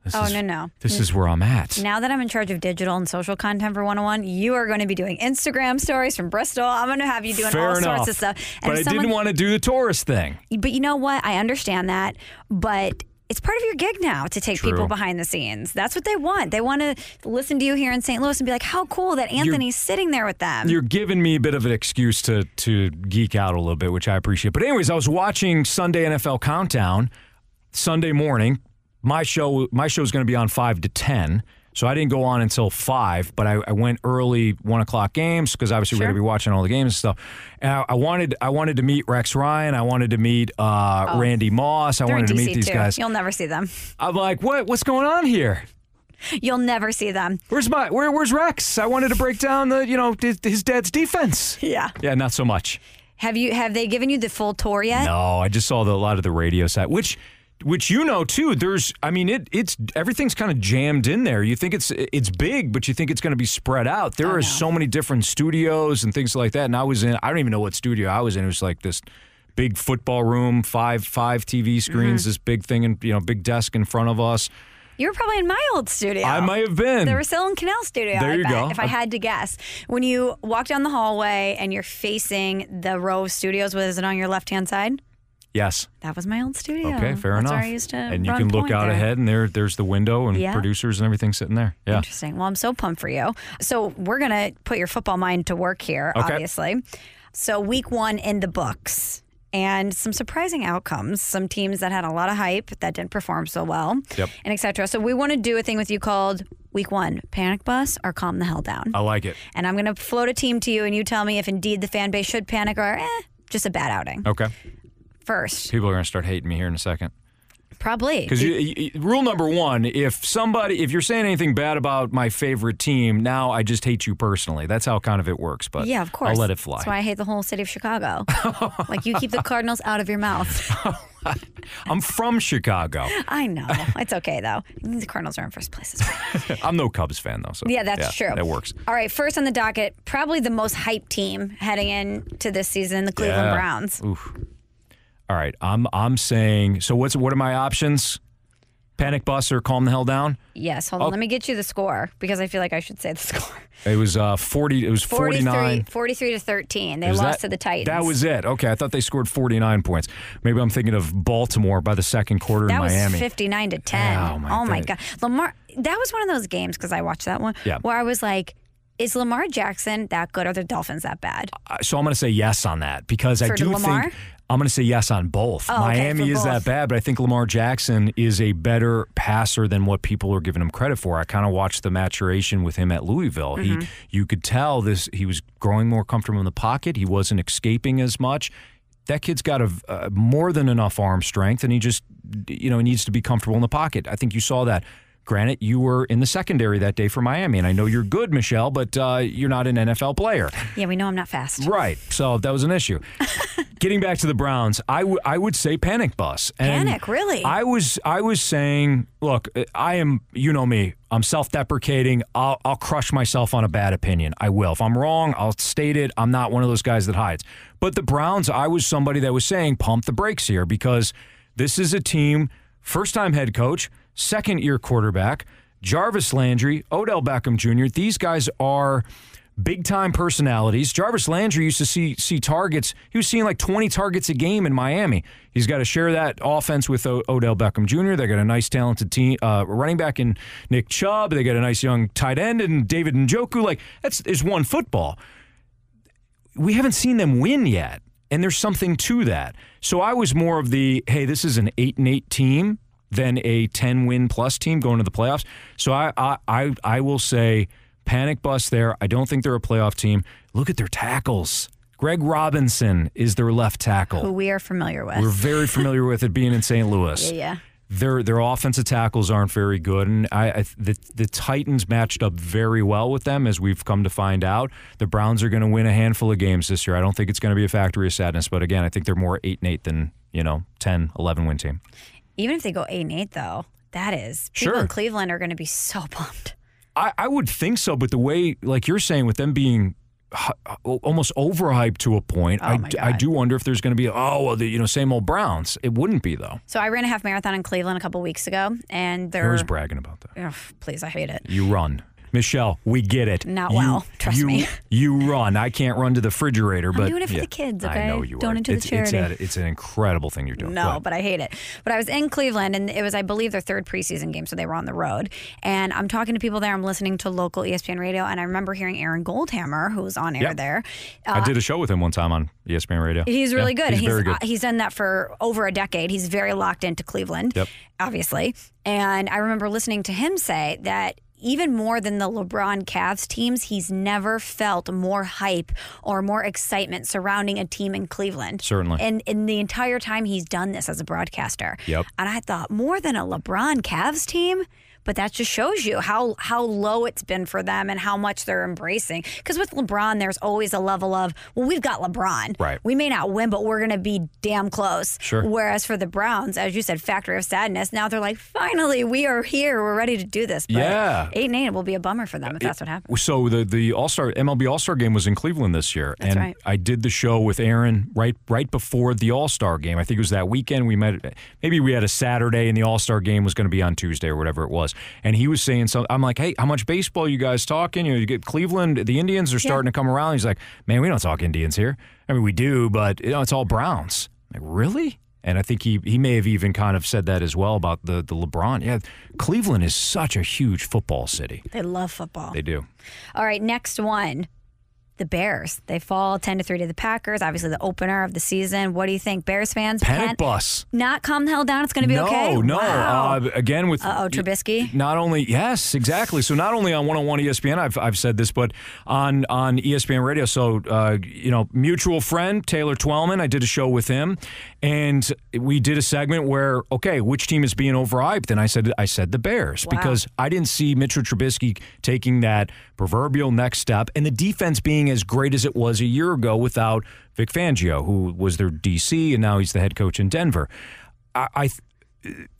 Speaker 4: this
Speaker 3: Oh
Speaker 4: is,
Speaker 3: no no.
Speaker 4: this is where I'm at.
Speaker 3: Now that I'm in charge of digital and social content for 101, you are going to be doing Instagram stories from Bristol. I'm going to have you doing
Speaker 4: Fair
Speaker 3: all
Speaker 4: enough.
Speaker 3: sorts of stuff.
Speaker 4: but I
Speaker 3: someone-
Speaker 4: didn't want to do the tourist thing.
Speaker 3: But you know what? I understand that, but it's part of your gig now to take
Speaker 4: True.
Speaker 3: people behind the scenes. That's what they want. They want to listen to you here in St. Louis and be like, "How cool that Anthony's sitting there with them."
Speaker 4: You're giving me a bit of an excuse to to geek out a little bit, which I appreciate. But anyways, I was watching Sunday NFL Countdown Sunday morning. My show my show is going to be on five to ten, so I didn't go on until five. But I, I went early one o'clock games because obviously we're going to be watching all the games and stuff. And I, I wanted I wanted to meet Rex Ryan. I wanted to meet uh, Randy Moss. I
Speaker 3: Oh. They're
Speaker 4: wanted to meet these
Speaker 3: too.
Speaker 4: guys.
Speaker 3: You'll never see them.
Speaker 4: I'm like, what what's going on here?
Speaker 3: You'll never see them.
Speaker 4: Where's my where where's Rex? I wanted to break down the you know his, his dad's defense.
Speaker 3: Yeah.
Speaker 4: Yeah, not so much.
Speaker 3: Have you? Have they given you the full tour yet?
Speaker 4: No, I just saw the, a lot of the radio side, which which you know too. There's, I mean, it it's everything's kind of jammed in there. You think it's it's big, but you think it's going to be spread out. There are so many different studios and things like that. And I was in, I don't even know what studio I was in. It was like this big football room, five five TV screens,
Speaker 3: Mm-hmm.
Speaker 4: this big thing, and you know, big desk in front of us.
Speaker 3: You were probably in my old studio.
Speaker 4: I might have been.
Speaker 3: The Russillo and Kanell studio.
Speaker 4: There
Speaker 3: I
Speaker 4: you
Speaker 3: bet,
Speaker 4: go.
Speaker 3: If I had to guess, when you walk down the hallway and you're facing the row of studios, was it on your left hand side?
Speaker 4: Yes.
Speaker 3: That was my old studio.
Speaker 4: Okay, fair
Speaker 3: That's
Speaker 4: enough.
Speaker 3: I used to
Speaker 4: and you can look out
Speaker 3: there.
Speaker 4: ahead, and there there's the window and
Speaker 3: Yeah.
Speaker 4: producers and everything sitting there. Yeah.
Speaker 3: Interesting. Well, I'm so pumped for you. So we're gonna put your football mind to work here,
Speaker 4: Okay.
Speaker 3: obviously. So week one in the books. and some surprising outcomes. Some teams that had a lot of hype that didn't perform so well,
Speaker 4: Yep.
Speaker 3: and etc. So we want to do a thing with you called Week One: Panic Bus or Calm the Hell Down.
Speaker 4: I like it.
Speaker 3: And I'm going to float a team to you, and you tell me if indeed the fan base should panic or eh, just a bad outing.
Speaker 4: Okay.
Speaker 3: First,
Speaker 4: People are going to start hating me here in a second.
Speaker 3: probably
Speaker 4: Because rule number one, if somebody, if you're saying anything bad about my favorite team, now I just hate you personally. That's how kind of it works. But
Speaker 3: Yeah, of course.
Speaker 4: I'll let it fly.
Speaker 3: That's why I hate the whole city of Chicago. [LAUGHS] like you keep the Cardinals out of your mouth. [LAUGHS]
Speaker 4: I'm from Chicago.
Speaker 3: I know. It's okay though. The Cardinals are in first place. As well. [LAUGHS]
Speaker 4: I'm no Cubs fan though. So
Speaker 3: Yeah, that's true.
Speaker 4: That works.
Speaker 3: All right, first on the docket, probably the most hyped team heading into this season, the Cleveland
Speaker 4: Yeah.
Speaker 3: Browns.
Speaker 4: Oof. All right, I'm I'm saying. So what's what are my options? Panic bus or calm the hell down?
Speaker 3: Yes, hold on. Let me get you the score because I feel like I should say the [LAUGHS] score.
Speaker 4: It was uh 40. It was
Speaker 3: 43,
Speaker 4: 49.
Speaker 3: 43 to 13. They
Speaker 4: Was
Speaker 3: lost
Speaker 4: that-
Speaker 3: to the Titans.
Speaker 4: That was it. Okay, I thought they scored 49 points. Maybe I'm thinking of Baltimore by the second quarter
Speaker 3: That
Speaker 4: in
Speaker 3: was
Speaker 4: Miami.
Speaker 3: 59 to 10.
Speaker 4: Oh, my
Speaker 3: my
Speaker 4: God.
Speaker 3: Lamar, that was one of those games because I watched that one
Speaker 4: Yeah.
Speaker 3: where I was like, is Lamar Jackson that good or are the Dolphins that bad?
Speaker 4: Uh, so I'm going to say yes on that because I do
Speaker 3: Lamar?
Speaker 4: think I'm going to say yes on both.
Speaker 3: Oh,
Speaker 4: Miami is that bad, but I think Lamar Jackson is a better passer than what people are giving him credit for. I kind of watched the maturation with him at Louisville.
Speaker 3: Mm-hmm.
Speaker 4: He you could tell this he was growing more comfortable in the pocket. He wasn't escaping as much. That kid's got a, uh, more than enough arm strength, and he just you know needs to be comfortable in the pocket. I think you saw that. Granted, you were in the secondary that day for Miami, and I know you're good, Michelle, but uh, you're not an NFL player.
Speaker 3: Yeah, we know I'm not fast.
Speaker 4: Right. So that was an issue. [LAUGHS] Getting back to the Browns, I, w- I would say panic bus. And
Speaker 3: Panic, really?
Speaker 4: I was I was saying, look, I am you know me. I'm self-deprecating. I'll, I'll crush myself on a bad opinion. I will. If I'm wrong, I'll state it. I'm not one of those guys that hides. But the Browns, I was somebody that was saying pump the brakes here because this is a team first-time head coach, second-year quarterback, Jarvis Landry, Odell Beckham Jr. These guys are big time personalities. Jarvis Landry used to see see targets. He was seeing like 20 targets a game in Miami. He's got to share that offense with o- Odell Beckham Jr. They got a nice, talented team uh, running back in Nick Chubb. They got a nice young tight end and David Njoku. Like that's is one football. We haven't seen them win yet, and there's something to that. So I was more of the hey, this is an eight and eight team than a 10 win plus team going to the playoffs. So I I I, I will say panic bust there. I don't think they're a playoff team. Look at their tackles. Greg Robinson is their left tackle.
Speaker 3: Who we are familiar with.
Speaker 4: We're very [LAUGHS] familiar with it being in St. Louis.
Speaker 3: yeah, yeah.
Speaker 4: Their their offensive tackles aren't very good, and I, I the the Titans matched up very well with them, as we've come to find out. The Browns are going to win a handful of games this year. I don't think it's going to be a factory of sadness, but again, I think they're more eight and eight than you know 10, 11 win team.
Speaker 3: Even if they go 8 and 8, though, that is. People
Speaker 4: Sure.
Speaker 3: in Cleveland are going to be so [LAUGHS] pumped.
Speaker 4: I, I would think so, but the way, like you're saying, with them being almost overhyped to a point, oh I,
Speaker 3: Oh
Speaker 4: d- I do wonder if there's going to be oh well, the you know same old Browns. It wouldn't be though.
Speaker 3: So I ran a half marathon in Cleveland a couple weeks ago, and they're.
Speaker 4: was bragging about that.
Speaker 3: Ugh, please, I hate it.
Speaker 4: You run. Michelle, we get it.
Speaker 3: Not
Speaker 4: You-
Speaker 3: well, trust
Speaker 4: you,
Speaker 3: me. [LAUGHS]
Speaker 4: You run. I can't run to the refrigerator, but
Speaker 3: doing it for
Speaker 4: yeah,
Speaker 3: the kids,
Speaker 4: I
Speaker 3: okay?
Speaker 4: know you are.
Speaker 3: Donate to the
Speaker 4: it's, it's
Speaker 3: charity.
Speaker 4: a- It's, an incredible thing you're doing.
Speaker 3: No, but I hate it. But I was in Cleveland, and it was, I believe, their third preseason game, so they were on the road. And I'm talking to people there. I'm listening to local ESPN radio, and I remember hearing Aaron Goldhammer, who was on air
Speaker 4: Yep.
Speaker 3: there.
Speaker 4: I did a show with him one time on ESPN Radio.
Speaker 3: He's really
Speaker 4: Yeah,
Speaker 3: good.
Speaker 4: He's, very good.
Speaker 3: uh, he's done that for over a decade. He's very locked into Cleveland,
Speaker 4: Yep.
Speaker 3: obviously. And I remember listening to him say that even more than the LeBron Cavs teams, he's never felt more hype or more excitement surrounding a team in Cleveland.
Speaker 4: Certainly.
Speaker 3: And in the entire time he's done this as a broadcaster.
Speaker 4: Yep.
Speaker 3: And I thought more than a LeBron Cavs team. But that just shows you how how low it's been for them and how much they're embracing. Because with LeBron, there's always a level of, well, we've got LeBron.
Speaker 4: Right.
Speaker 3: We may not win, but we're going to be damn close.
Speaker 4: Sure.
Speaker 3: Whereas for the Browns, as you said, factory of sadness. Now they're like, finally, we are here. We're ready to do this. But
Speaker 4: Yeah.
Speaker 3: eight and eight will be a bummer for them if that's what happens.
Speaker 4: So the the All Star MLB All Star game was in Cleveland this year,
Speaker 3: That's
Speaker 4: and
Speaker 3: right.
Speaker 4: I did the show with Aaron right right before the All Star game. I think it was that weekend. We met. Maybe we had a Saturday, and the All Star game was going to be on Tuesday or whatever it was. And he was saying something. I'm like, hey, how much baseball you guys talking? You know, you get Cleveland. The Indians are starting to come around. He's like, man, we don't talk Indians here. I mean, we do, but you know, it's all Browns. I'm like, really? And I think he, he may have even kind of said that as well about the, the LeBron. Yeah, Cleveland is such a huge football city.
Speaker 3: They love football.
Speaker 4: They do.
Speaker 3: All right, next one. The Bears. They fall 10 to 3 to the Packers, obviously the opener of the season. What do you think? Bears fans
Speaker 4: Panic
Speaker 3: can
Speaker 4: bus.
Speaker 3: not calm the hell down. It's going to be
Speaker 4: no,
Speaker 3: okay.
Speaker 4: no.
Speaker 3: Wow.
Speaker 4: Uh, again, with
Speaker 3: Uh-oh, Trubisky.
Speaker 4: Not only yes, exactly. So not only on 101 ESPN, I've, I've said this, but on on ESPN Radio. So uh, you know, mutual friend Taylor Twellman. I did a show with him, and we did a segment where okay, which team is being overhyped? And I said I said the Bears
Speaker 3: Wow.
Speaker 4: because I didn't see Mitchell Trubisky taking that proverbial next step, and the defense being as great as it was a year ago without Vic Fangio, who was their DC, and now he's the head coach in Denver. I. I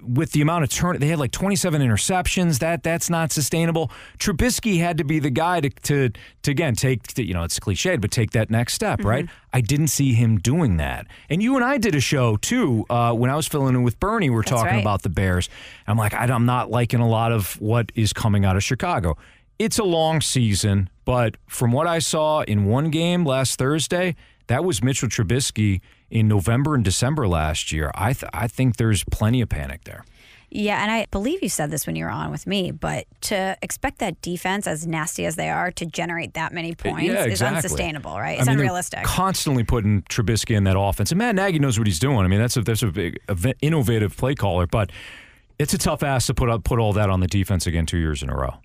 Speaker 4: with the amount of turn, they had like 27 interceptions. That that's not sustainable. Trubisky had to be the guy to to, to again take to, you know it's cliched, but take that next step,
Speaker 3: Mm-hmm.
Speaker 4: right? I didn't see him doing that. And you and I did a show too uh, when I was filling in with Bernie. We were talking
Speaker 3: right.
Speaker 4: about the Bears. I'm like, I'm not liking a lot of what is coming out of Chicago. It's a long season, but from what I saw in one game last Thursday, that was Mitchell Trubisky in November and December last year. I th- I think there's plenty of panic there.
Speaker 3: Yeah, and I believe you said this when you were on with me, but to expect that defense, as nasty as they are, to generate that many eh, points
Speaker 4: yeah,
Speaker 3: is unsustainable, right?
Speaker 4: I
Speaker 3: It's
Speaker 4: mean,
Speaker 3: unrealistic.
Speaker 4: Constantly putting Trubisky in that offense, and Matt Nagy knows what he's doing. I mean, that's a that's a big innovative play caller, but it's a tough ass to put up put all that on the defense again two years in a row.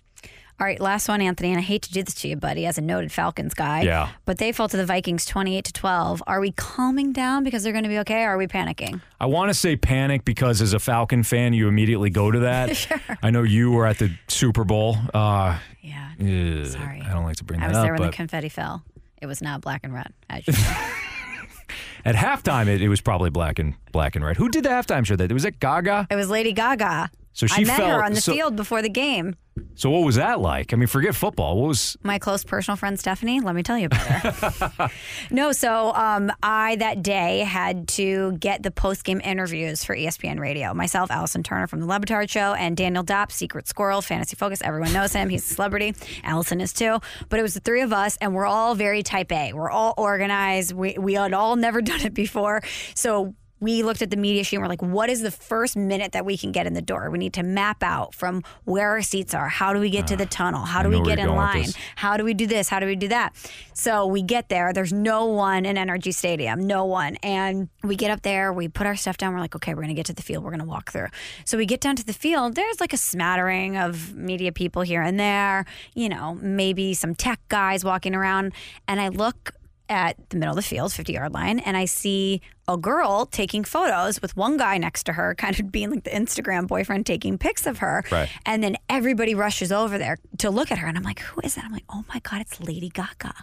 Speaker 3: All right, last one, Anthony, and I hate to do this to you, buddy, as a noted Falcons guy.
Speaker 4: Yeah.
Speaker 3: But they fell to the Vikings 28 to 12. Are we calming down because they're going to be okay, or are we panicking?
Speaker 4: I want to say panic because as a Falcon fan, you immediately go to that. [LAUGHS] sure. I know you were at the Super Bowl. Uh,
Speaker 3: Yeah.
Speaker 4: ugh,
Speaker 3: Sorry.
Speaker 4: I don't like to bring
Speaker 3: I
Speaker 4: that up.
Speaker 3: I was there when the confetti fell. It was not black and red. As you know. [LAUGHS]
Speaker 4: at halftime, it, it was probably black and black and red. Who did the halftime show? That was it Gaga.
Speaker 3: it was Lady Gaga.
Speaker 4: So she
Speaker 3: I met
Speaker 4: fell.
Speaker 3: her on the
Speaker 4: so,
Speaker 3: field before the game.
Speaker 4: so what was that like? I mean, forget football. What was?
Speaker 3: my close personal friend Stephanie. Let me tell you about her. [LAUGHS] no, so um, I that day had to get the post game interviews for ESPN Radio. Myself, Allison Turner from the Le Batard Show, and Daniel Dopp, Secret Squirrel, Fantasy Focus. Everyone knows him. He's a celebrity. Allison is too. But it was the three of us, and we're all very type A. We're all organized. We we had all never [LAUGHS] done it before, so we looked at the media sheet and we're like, what is the first minute that we can get in the door? We need to map out from where our seats are. How do we get to the tunnel? How do we get in line? How do we do this? How do we do that? So we get there. There's no one in NRG Stadium, no one. And we get up there, we put our stuff down. We're like, okay, we're going to get to the field. We're going to walk through. So we get down to the field. There's like a smattering of media people here and there, you know, maybe some tech guys walking around. And I look at the middle of the field, 50 yard line, and I see a girl taking photos with one guy next to her, [LAUGHS] kind of being like the Instagram boyfriend taking pics of her.
Speaker 4: Right.
Speaker 3: And then everybody rushes over there to look at her. And I'm like, who is that? I'm like, oh my God, it's Lady Gaga.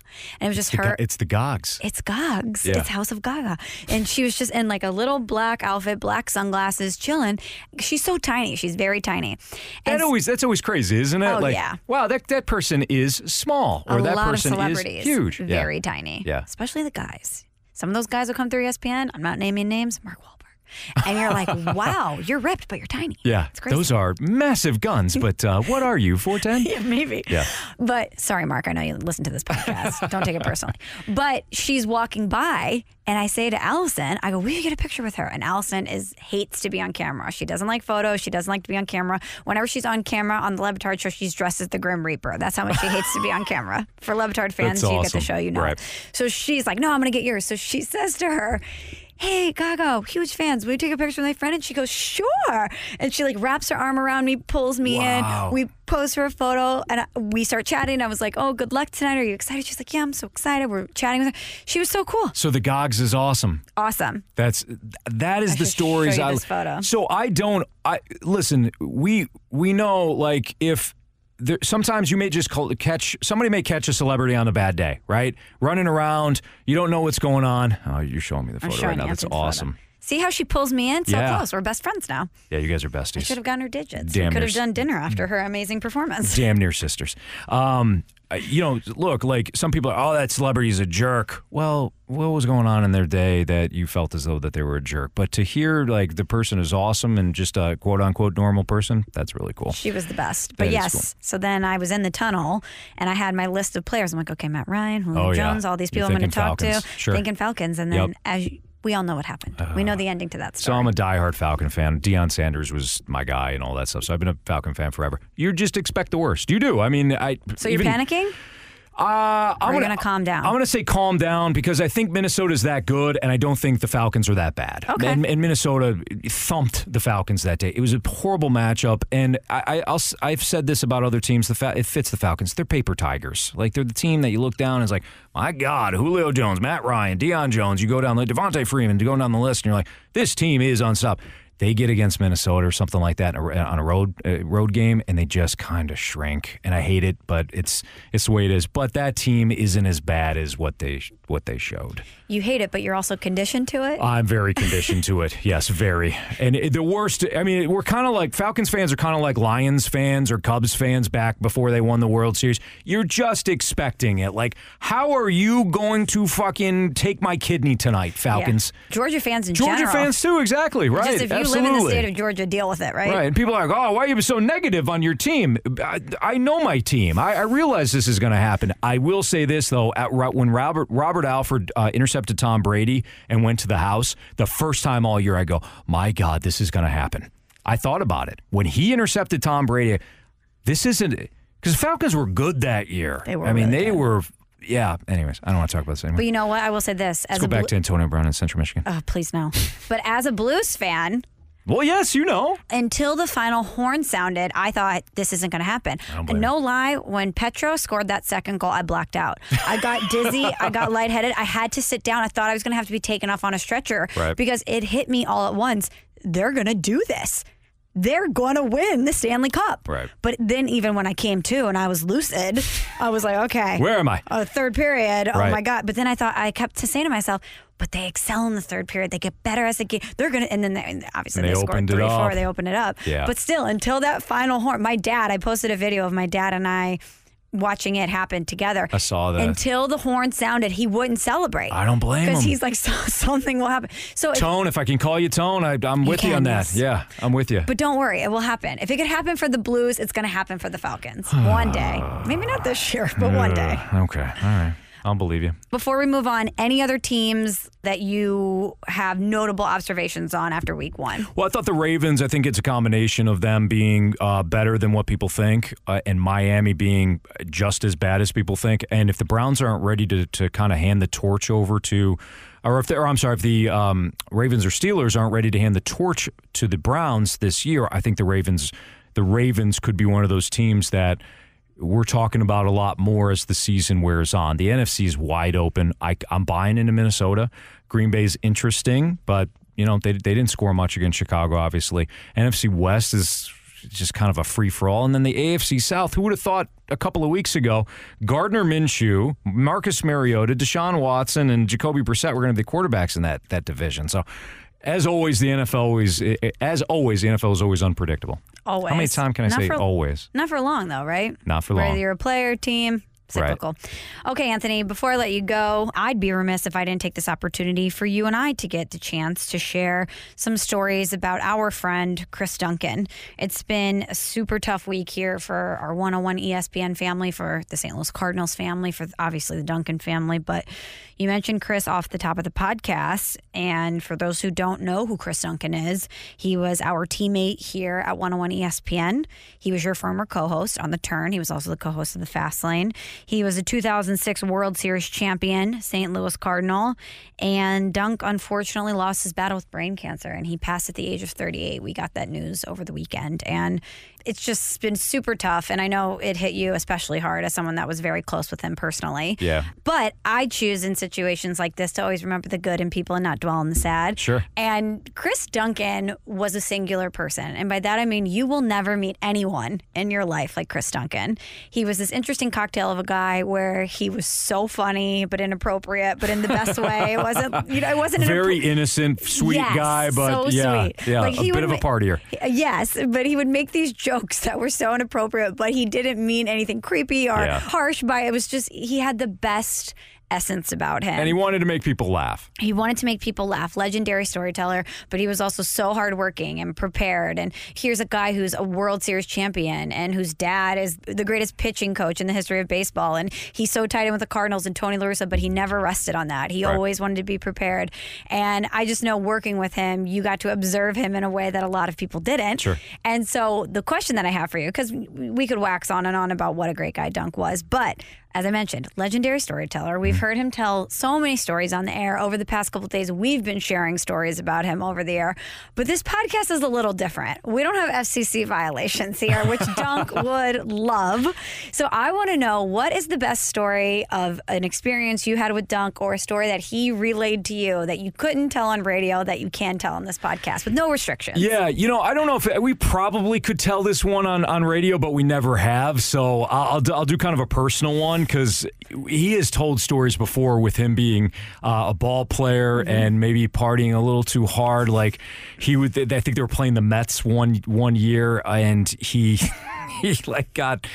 Speaker 3: And it was just
Speaker 4: The,
Speaker 3: her.
Speaker 4: Ga- it's the Gogs.
Speaker 3: It's Gogs.
Speaker 4: Yeah.
Speaker 3: It's House of Gaga. And she was just in like a little black outfit, black sunglasses, chilling. She's so tiny. She's very tiny.
Speaker 4: That
Speaker 3: And
Speaker 4: always that's always crazy, isn't it?
Speaker 3: Oh,
Speaker 4: like,
Speaker 3: yeah.
Speaker 4: wow, that that person is small, or
Speaker 3: a
Speaker 4: that
Speaker 3: lot
Speaker 4: person
Speaker 3: of celebrities,
Speaker 4: is huge, Yeah.
Speaker 3: very tiny.
Speaker 4: Yeah.
Speaker 3: Especially the guys. Some of those guys will come through ESPN. I'm not naming names. Mark Wahlberg. And you're like, [LAUGHS] wow, you're ripped, but you're tiny.
Speaker 4: Yeah,
Speaker 3: It's crazy.
Speaker 4: those are massive guns. But uh, what are you, four ten? [LAUGHS]
Speaker 3: Yeah, maybe.
Speaker 4: Yeah.
Speaker 3: But sorry, Mark, I know you listen to this podcast. Don't take it personally. But she's walking by, and I say to Allison, I go, Will you get a picture with her? And Allison is hates to be on camera. She doesn't like photos. She doesn't like to be on camera. Whenever she's on camera on the Le Batard show, she's dressed as the Grim Reaper. That's how much she hates to be on [LAUGHS] camera. For Le Batard fans,
Speaker 4: That's
Speaker 3: you get the show, you know.
Speaker 4: Right.
Speaker 3: So she's like, No, I'm going to get yours. So she says to her, Hey, Gaga, huge fans. Will you take a picture with my friend? And she goes, Sure. And she like wraps her arm around me, pulls me
Speaker 4: Wow.
Speaker 3: in. We pose for a photo and I- we start chatting. I was like, "Oh, good luck tonight. Are you excited?" She's like, "Yeah, I'm so excited." We're chatting with her. She was so cool,
Speaker 4: So the Gogs is awesome.
Speaker 3: awesome.
Speaker 4: That's that is
Speaker 3: I
Speaker 4: the stories I.
Speaker 3: photo.
Speaker 4: So I don't. I listen. We we know like if. There, sometimes you may just call, catch somebody may catch a celebrity on a bad day, right? Running around, you don't know what's going on. Oh, you're showing me the photo right now.
Speaker 3: you
Speaker 4: That's
Speaker 3: awesome. photo. See how she pulls me in so
Speaker 4: Yeah.
Speaker 3: close. We're best friends now.
Speaker 4: Yeah, you guys are besties.
Speaker 3: I should have gotten her digits.
Speaker 4: Damn
Speaker 3: could have done dinner after her amazing performance. [LAUGHS]
Speaker 4: damn near sisters. Um, you know, look, like some people are, oh, that celebrity's a jerk. Well, what was going on in their day that you felt as though that they were a jerk? But to hear like the person is awesome and just a quote unquote normal person, that's really cool.
Speaker 3: She was the best. But
Speaker 4: That
Speaker 3: yes,
Speaker 4: cool.
Speaker 3: so then I was in the tunnel and I had my list of players. I'm like, okay, Matt Ryan, Julio
Speaker 4: Oh, yeah.
Speaker 3: Jones, all these people I'm going to talk
Speaker 4: Falcons.
Speaker 3: to.
Speaker 4: Sure.
Speaker 3: Thinking Falcons. And then
Speaker 4: Yep.
Speaker 3: as you, we all know what happened. we know uh, the ending to that story. So.
Speaker 4: I'm a diehard Falcon fan. Deion Sanders was my guy and all that stuff. So I've been a Falcon fan forever. You just expect the worst. You do. I mean, I.
Speaker 3: so you're
Speaker 4: even-
Speaker 3: panicking?
Speaker 4: Uh, I'm
Speaker 3: you gonna calm down?
Speaker 4: I'm going to say calm down because I think Minnesota's that good, and I don't think the Falcons are that bad.
Speaker 3: Okay.
Speaker 4: And, and Minnesota thumped the Falcons that day. It was a horrible matchup, and I, I, I've said this about other teams. The fa- it fits the Falcons. They're paper tigers. Like they're the team that you look down and it's like, my God, Julio Jones, Matt Ryan, Deion Jones. You go down the Devonta Freeman, you go down the list, and you're like, this team is unstoppable. They get against Minnesota or something like that on a road uh, road game, and they just kind of shrink. And I hate it, but it's it's the way it is. But that team isn't as bad as what they what they showed.
Speaker 3: You hate it, but you're also conditioned to it.
Speaker 4: I'm very conditioned to it. [LAUGHS] Yes, very. And it- the worst, I mean, we're kind of like Falcons fans are kind of like Lions fans or Cubs fans back before they won the World Series. You're just expecting it. Like, how are you going to fucking take my kidney tonight, Falcons?
Speaker 3: Yeah. Georgia fans in
Speaker 4: Georgia
Speaker 3: general.
Speaker 4: fans too, exactly. Right.
Speaker 3: Just if you
Speaker 4: Absolutely.
Speaker 3: live in the state of Georgia, deal with it, right?
Speaker 4: Right, and people are like, "Oh, why are you so negative on your team?" I, I know my team. I, I realize this is going to happen. I will say this though: at, when Robert Robert Alford uh, intercepted Tom Brady and went to the house, the first time all year, I go, "My God, this is going to happen." I thought about it when he intercepted Tom Brady. This isn't because the Falcons were good that year.
Speaker 3: They were
Speaker 4: I mean,
Speaker 3: really
Speaker 4: they
Speaker 3: good.
Speaker 4: were. Yeah. Anyways, I don't want to talk about this anymore.
Speaker 3: But you know what? I will say this: as
Speaker 4: Let's go
Speaker 3: a
Speaker 4: back to Antonio Brown in Central Michigan.
Speaker 3: Oh, please no. But as a Blues fan,
Speaker 4: well, yes, you know.
Speaker 3: until the final horn sounded, I thought this isn't going to happen.
Speaker 4: Oh, don't
Speaker 3: no lie, when Petro scored that second goal, I blacked out. I got [LAUGHS] dizzy. I got lightheaded. I had to sit down. I thought I was going to have to be taken off on a stretcher
Speaker 4: Right.
Speaker 3: because it hit me all at once. They're going to do this. They're going to win the Stanley Cup.
Speaker 4: Right.
Speaker 3: But then, even when I came to and I was lucid, I was like, okay.
Speaker 4: Where am I?
Speaker 3: Oh, third period. Oh my god! But then I thought I kept to saying to myself, but they excel in the third period. They get better as the game. They're gonna, and then they, obviously
Speaker 4: And they
Speaker 3: they, scored three, four. They open it up.
Speaker 4: Yeah.
Speaker 3: But still, until that final horn, my dad. I posted a video of my dad and I watching it happen together.
Speaker 4: I saw that.
Speaker 3: Until the horn sounded, he wouldn't celebrate.
Speaker 4: I don't blame him.
Speaker 3: because he's like, [LAUGHS] so, something will happen. So,
Speaker 4: Tone, if I can call you Tone, I, I'm with you,
Speaker 3: can,
Speaker 4: on that.
Speaker 3: yes.
Speaker 4: Yeah, I'm with you.
Speaker 3: but don't worry, it will happen. If it could happen for the Blues, it's going to happen for the Falcons [SIGHS] one day. Maybe not this year, but one day.
Speaker 4: okay, all right. I'll believe you.
Speaker 3: Before we move on, any other teams that you have notable observations on after week one?
Speaker 4: Well, I thought the Ravens, I think it's a combination of them being uh, better than what people think uh, and Miami being just as bad as people think. And if the Browns aren't ready to, to kind of hand the torch over to, or if they're, I'm sorry, if the um, Ravens or Steelers aren't ready to hand the torch to the Browns this year, I think the Ravens, the Ravens could be one of those teams that we're talking about a lot more as the season wears on. The NFC is wide open. I, am buying into Minnesota. Green Bay's interesting, but you know they they didn't score much against Chicago. Obviously, NFC West is just kind of a free for all, and then the AFC South. Who would have thought a couple of weeks ago Gardner Minshew, Marcus Mariota, Deshaun Watson, and Jacoby Brissett were going to be the quarterbacks in that that division. So. As always, the NFL always, as always, the NFL is always unpredictable.
Speaker 3: Always.
Speaker 4: How many times can I
Speaker 3: Not
Speaker 4: say
Speaker 3: for-
Speaker 4: always?
Speaker 3: Not for long, though, right?
Speaker 4: Not for long.
Speaker 3: Whether you're a player, team,
Speaker 4: Right.
Speaker 3: cyclical. Okay, Anthony, before I let you go, I'd be remiss if I didn't take this opportunity for you and I to get the chance to share some stories about our friend, Chris Duncan. It's been a super tough week here for our 101 ESPN family, for the St. Louis Cardinals family, for obviously the Duncan family. But you mentioned Chris off the top of the podcast. And for those who don't know who Chris Duncan is, he was our teammate here at 101 ESPN. He was your former co host on The Turn. He was also the co host of The Fast Lane. He was a 2006 World Series champion, St. Louis Cardinal. And Dunk unfortunately lost his battle with brain cancer and he passed at the age of 38. We got that news over the weekend. And it's just been super tough. And I know it hit you especially hard as someone that was very close with him personally.
Speaker 4: Yeah.
Speaker 3: But I choose in situations like this to always remember the good in people and not dwell on the sad.
Speaker 4: Sure.
Speaker 3: And Chris Duncan was a singular person. And by that I mean you will never meet anyone in your life like Chris Duncan. He was this interesting cocktail of a guy where he was so funny but inappropriate, but in the best way. It wasn't [LAUGHS] you know, it wasn't an
Speaker 4: Very innocent, sweet
Speaker 3: Yes,
Speaker 4: guy, but
Speaker 3: so
Speaker 4: yeah,
Speaker 3: sweet.
Speaker 4: yeah,
Speaker 3: Like,
Speaker 4: a bit
Speaker 3: would
Speaker 4: of a partier.
Speaker 3: Yes, but he would make these jokes that were so inappropriate, but he didn't mean anything creepy or
Speaker 4: Yeah.
Speaker 3: harsh by it. was just he had the best essence about him.
Speaker 4: And he wanted to make people laugh.
Speaker 3: He wanted to make people laugh. Legendary storyteller, but he was also so hardworking and prepared. And here's a guy who's a World Series champion and whose dad is the greatest pitching coach in the history of baseball. And he's so tied in with the Cardinals and Tony La Russa, but he never rested on that. He
Speaker 4: Right.
Speaker 3: always wanted to be prepared. And I just know working with him, you got to observe him in a way that a lot of people didn't.
Speaker 4: Sure.
Speaker 3: And so the question that I have for you, because we could wax on and on about what a great guy Dunk was, but as I mentioned, legendary storyteller. We've mm. heard him tell so many stories on the air over the past couple of days. We've been sharing stories about him over the air, but this podcast is a little different. We don't have FCC violations here, which [LAUGHS] Dunk would love. So I want to know what is the best story of an experience you had with Dunk or a story that he relayed to you that you couldn't tell on radio that you can tell on this podcast with no restrictions.
Speaker 4: Yeah, you know, I don't know if we probably could tell this one on, on radio, but we never have. So I'll, I'll do kind of a personal one because he has told stories before with him being uh, a ball player and maybe partying a little too hard. Like he would, I think they were playing the Mets one one year, and he [LAUGHS] he like got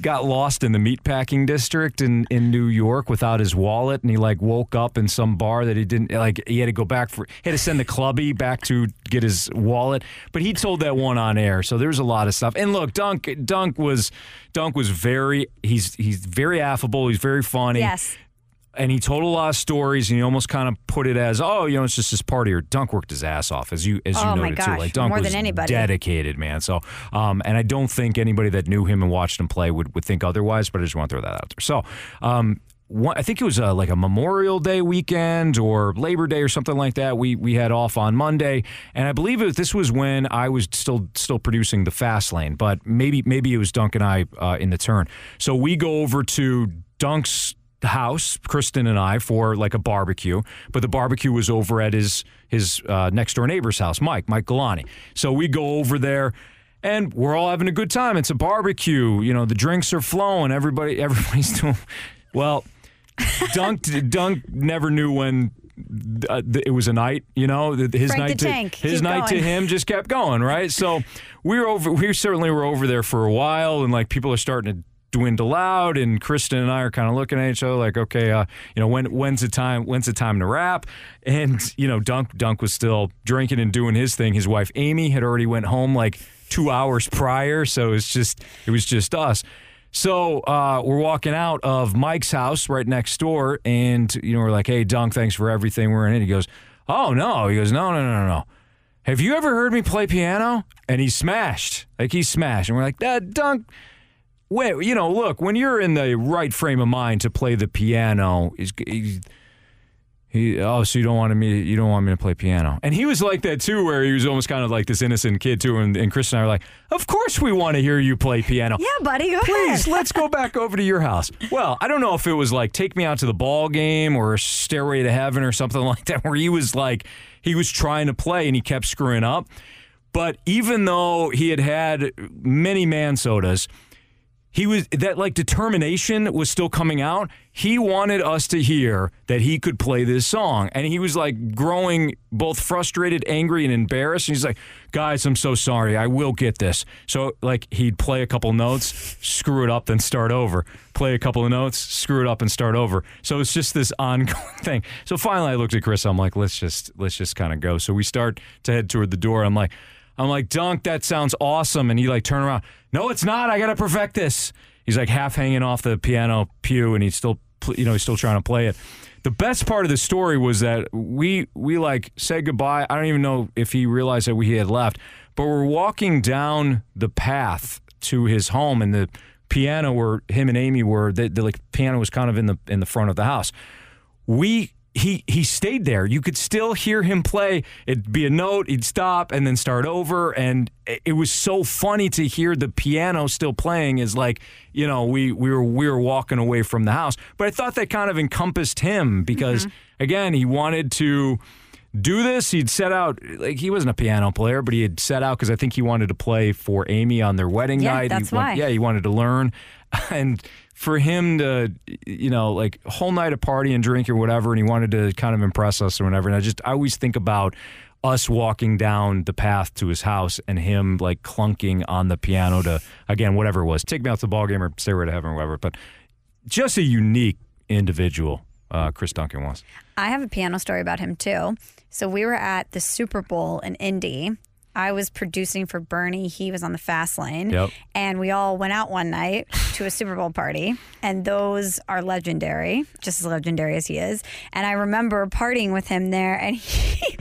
Speaker 4: got lost in the meatpacking district in, in New York without his wallet and he like woke up in some bar that he didn't like he had to go back for he had to send the clubby back to get his wallet but he told that one on air so there's a lot of stuff and look Dunk Dunk was Dunk was very he's he's very affable he's very funny
Speaker 3: Yes.
Speaker 4: And he told a lot of stories and he almost kind of put it as oh you know it's just this party or dunk worked his ass off as you as you
Speaker 3: Oh,
Speaker 4: noted too like dunk
Speaker 3: more
Speaker 4: was
Speaker 3: than anybody.
Speaker 4: dedicated man so um and i don't think anybody that knew him and watched him play would, would think otherwise but i just want to throw that out there so um one, I think it was uh, like a Memorial Day weekend or Labor Day or something like that. We we had off on Monday, and I believe it, this was when I was still still producing the Fast Lane, but maybe maybe it was Dunk and I uh, in the turn. So we go over to Dunk's house, Kristen and I, for like a barbecue. But the barbecue was over at his his uh, next door neighbor's house, Mike Mike Galani. So we go over there. And we're all having a good time. It's a barbecue. You know, the drinks are flowing. Everybody, everybody's [LAUGHS] doing well. Dunk, Dunk never knew when uh, th- it was a night. You know, his
Speaker 3: Frank
Speaker 4: night to
Speaker 3: Tank.
Speaker 4: his
Speaker 3: Keep
Speaker 4: night to him just kept going. Right. So we were over. We certainly were over there for a while, and like people are starting to dwindle out and Kristen and I are kind of looking at each other like okay uh, you know when when's the time when's the time to wrap and you know Dunk Dunk was still drinking and doing his thing his wife Amy had already went home like 2 hours prior so it's just it was just us so uh, we're walking out of Mike's house right next door and you know we're like hey Dunk thanks for everything we're in it he goes oh no he goes no no no no no have you ever heard me play piano? And he smashed. Like he smashed. And we're like, that dunk. Wait, you know, look, when you're in the right frame of mind to play the piano, he's, he, he, oh, so you don't want me, you don't want me to play piano. And he was like that too, where he was almost kind of like this innocent kid too. And, and Chris and I were like, of course we want to hear you play piano.
Speaker 3: Yeah, buddy, go
Speaker 4: Please,
Speaker 3: ahead.
Speaker 4: let's go back over to your house. Well, I don't know if it was like take me out to the ball game or Stairway to Heaven or something [LAUGHS] like that, where he was like, he was trying to play and he kept screwing up. But even though he had had many man sodas, he was that like determination was still coming out. He wanted us to hear that he could play this song, and he was like growing both frustrated, angry, and embarrassed. And he's like, "Guys, I'm so sorry. I will get this." So like he'd play a couple notes, screw it up, then start over. Play a couple of notes, screw it up, and start over. So it's just this ongoing [LAUGHS] thing. So finally, I looked at Chris. I'm like, "Let's just let's just kind of go." So we start to head toward the door. I'm like. I'm like, Dunk, that sounds awesome. And he like turn around. No, it's not. I gotta perfect this. He's like half hanging off the piano pew, and he's still, you know, he's still trying to play it. The best part of the story was that we we like said goodbye. I don't even know if he realized that we had left, but we're walking down the path to his home, and the piano where him and Amy were, the, the like piano was kind of in the in the front of the house we he he stayed there. You could still hear him play. It'd be a note, he'd stop and then start over, and it was so funny to hear the piano still playing. Is like you know we we were we were walking away from the house, but I thought that kind of encompassed him because mm-hmm. again he wanted to do this. He'd set out like he wasn't a piano player, but he had set out because I think he wanted to play for Amy on their wedding
Speaker 3: Yeah,
Speaker 4: night.
Speaker 3: that's
Speaker 4: he
Speaker 3: why.
Speaker 4: Yeah, he wanted to learn, [LAUGHS] and for him to you know like whole night of party and drink or whatever, and he wanted to kind of impress us or whatever. And I just I always think about us walking down the path to his house and him like clunking on the piano to again whatever it was take me out to the ball game or stairway to heaven or whatever but just a unique individual uh, Chris Duncan was.
Speaker 3: I have a piano story about him too. So we were at the Super Bowl in Indy. I was producing for Bernie. He was on the fast lane.
Speaker 4: Yep.
Speaker 3: And we all went out one night to a Super Bowl party. And those are legendary, just as legendary as he is. And I remember partying with him there. And [LAUGHS] he,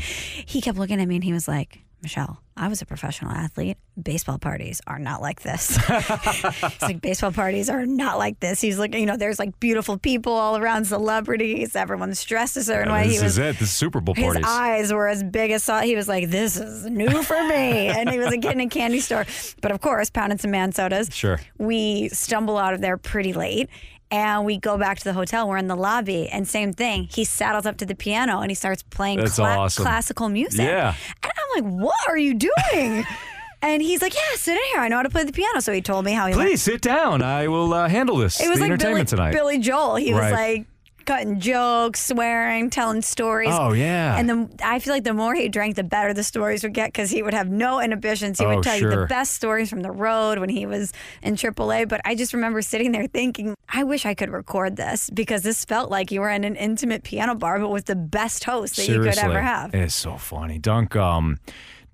Speaker 3: he kept looking at me and he was like, Michelle, I was a professional athlete. Baseball parties are not like this. [LAUGHS] it's like baseball parties are not like this. He's looking, you know, there's like beautiful people all around, celebrities. Everyone's dressed a certain way.
Speaker 4: this
Speaker 3: he was
Speaker 4: is it. This Super Bowl
Speaker 3: his
Speaker 4: parties.
Speaker 3: eyes were as big as saw. He was like, "This is new for me," [LAUGHS] and he was a kid in a candy store. But of course, pounding some man sodas.
Speaker 4: Sure.
Speaker 3: We stumble out of there pretty late. And we go back to the hotel. We're in the lobby, and same thing. He saddles up to the piano and he starts playing
Speaker 4: That's
Speaker 3: cla-
Speaker 4: awesome.
Speaker 3: classical music.
Speaker 4: Yeah.
Speaker 3: And I'm like, "What are you doing?" [LAUGHS] and he's like, "Yeah, sit in here. I know how to play the piano." So he told me how he learned
Speaker 4: Please sit down. I will uh, handle this.
Speaker 3: it was
Speaker 4: the
Speaker 3: like Billy,
Speaker 4: entertainment tonight.
Speaker 3: Billy Joel. He was like cutting jokes, swearing, telling stories.
Speaker 4: Oh, yeah.
Speaker 3: And the, I feel like the more he drank, the better the stories would get because he would have no inhibitions. He
Speaker 4: Oh,
Speaker 3: would tell you the best stories from the road when he was in AAA. But I just remember sitting there thinking, I wish I could record this because this felt like you were in an intimate piano bar, but with the best host that you could ever have.
Speaker 4: It's so funny. Dunk um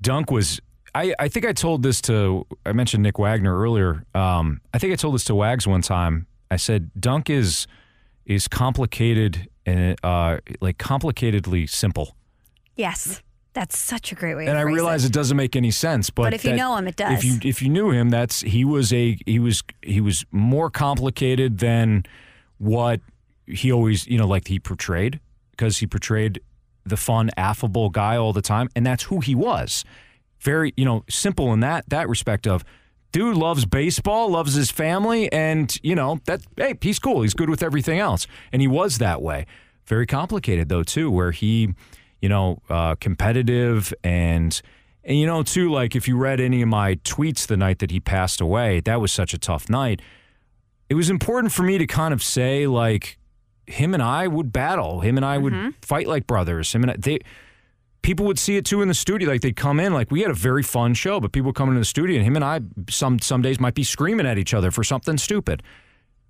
Speaker 4: Dunk was I, I think I told this to I mentioned Nick Wagoner earlier. Um I think I told this to Wags one time. I said Dunk is is complicated and uh like complicatedly simple.
Speaker 3: Yes. That's such a great way to
Speaker 4: And
Speaker 3: I
Speaker 4: realize
Speaker 3: it.
Speaker 4: it doesn't make any sense, but
Speaker 3: But if you know him, it does.
Speaker 4: If you if you knew him, that's he was a he was he was more complicated than what he always you know like he portrayed because he portrayed the fun, affable guy all the time, and that's who he was. Very you know simple in that that respect of. Dude loves baseball, loves his family, and you know that. Hey, he's cool. He's good with everything else, and he was that way. Very complicated though too, where he, you know, uh, competitive and and you know too. Like if you read any of my tweets the night that he passed away, that was such a tough night. It was important for me to kind of say like him and I would battle. Him and I would fight like brothers. Him and I, they people would see it too in the studio. Like they'd come in, like we had a very fun show, but people come into the studio and him and I some some days might be screaming at each other for something stupid.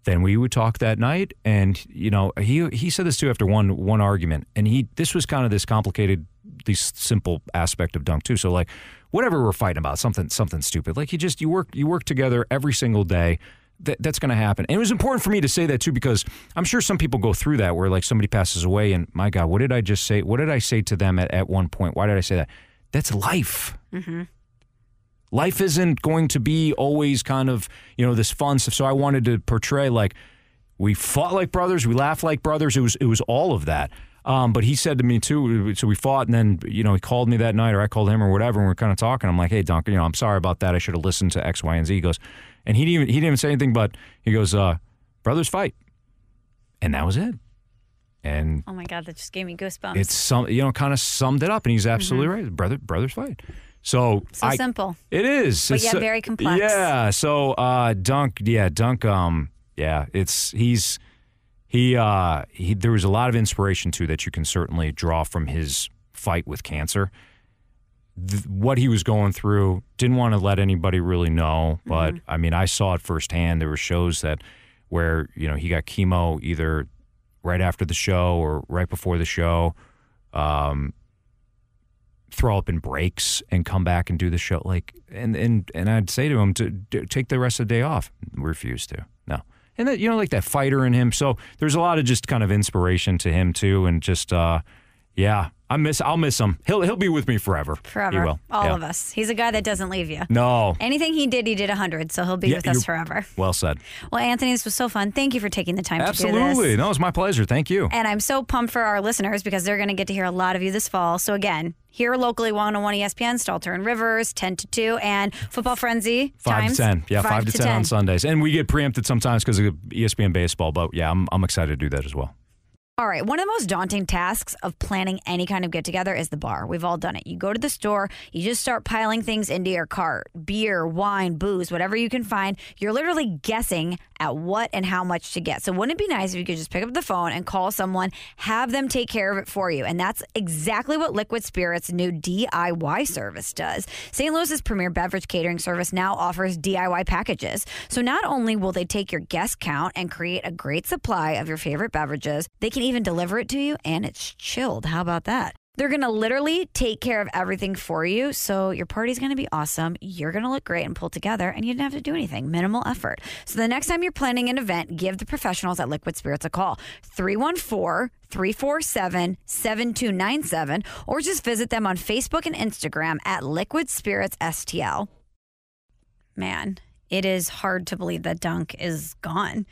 Speaker 4: Then we would talk that night, and you know he he said this too after one one argument, and he this was kind of this complicated, this simple aspect of dunk too. So like whatever we're fighting about, something something stupid, like you just you work you work together every single day. That, that's going to happen. And it was important for me to say that too because I'm sure some people go through that where like somebody passes away and my God, what did I just say? What did I say to them at, at one point? Why did I say that? That's life. Life isn't going to be always kind of, you know, this fun stuff. So I wanted to portray like we fought like brothers, we laughed like brothers. It was it was all of that. Um, but he said to me too. So we fought, and then you know he called me that night, or I called him, or whatever, and we are kind of talking. I'm like, "Hey, Duncan, you know, I'm sorry about that. I should have listened to X, Y, and Z." He goes, and he didn't even he didn't even say anything, but he goes, uh, "Brothers fight," and that was it. And
Speaker 3: Oh my God, that just gave me goosebumps.
Speaker 4: it's some you know kind of summed it up, and he's absolutely right. Brother, brothers fight. So
Speaker 3: so
Speaker 4: I,
Speaker 3: simple.
Speaker 4: it is.
Speaker 3: But
Speaker 4: It's,
Speaker 3: yet
Speaker 4: uh,
Speaker 3: very complex.
Speaker 4: Yeah. So uh Dunk, yeah, Dunk um yeah, it's he's he uh he there was a lot of inspiration too that you can certainly draw from his fight with cancer. Th- what he was going through, didn't want to let anybody really know, but
Speaker 3: Mm-hmm.
Speaker 4: I mean, I saw it firsthand. There were shows that where, you know, he got chemo either right after the show or right before the show. Um throw up in breaks and come back and do the show like and and and I'd say to him to, to take the rest of the day off refuse to no and that you know like that fighter in him so there's a lot of just kind of inspiration to him too and just uh yeah I miss I'll miss him he'll he'll be with me forever
Speaker 3: Forever.
Speaker 4: he will
Speaker 3: All
Speaker 4: Yeah.
Speaker 3: of us. He's a guy that doesn't leave you.
Speaker 4: no
Speaker 3: Anything he did, he did 100, so he'll be
Speaker 4: Yeah,
Speaker 3: with us forever.
Speaker 4: well said
Speaker 3: Well, Anthony, this was so fun. Thank you for taking the time to do
Speaker 4: absolutely
Speaker 3: this.
Speaker 4: no it's my pleasure thank you
Speaker 3: And I'm so pumped for our listeners because they're going to get to hear a lot of you this fall. So, again, here locally, 101 ESPN, Stalter and Rivers, 10 to 2, and Football Frenzy.
Speaker 4: Five
Speaker 3: times,
Speaker 4: to ten, yeah, five, to, 10, on Sundays, and we get preempted sometimes because of ESPN baseball. But yeah, I'm I'm excited to do that as well.
Speaker 3: All right. One of the most daunting tasks of planning any kind of get together is the bar. We've all done it. You go to the store, you just start piling things into your cart beer, wine, booze, whatever you can find. You're literally guessing at what and how much to get. So wouldn't it be nice if you could just pick up the phone and call someone, have them take care of it for you? And that's exactly what Liquid Spirits new DIY service does. St. Louis's premier beverage catering service now offers DIY packages. So not only will they take your guest count and create a great supply of your favorite beverages, they can even deliver it to you and it's chilled. How about that? They're going to literally take care of everything for you. So your party's going to be awesome. You're going to look great and pull together, and you didn't have to do anything. Minimal effort. So the next time you're planning an event, give the professionals at Liquid Spirits a call 314 347 7297, or just visit them on Facebook and Instagram at Liquid Spirits STL. Man, it is hard to believe that Dunk is gone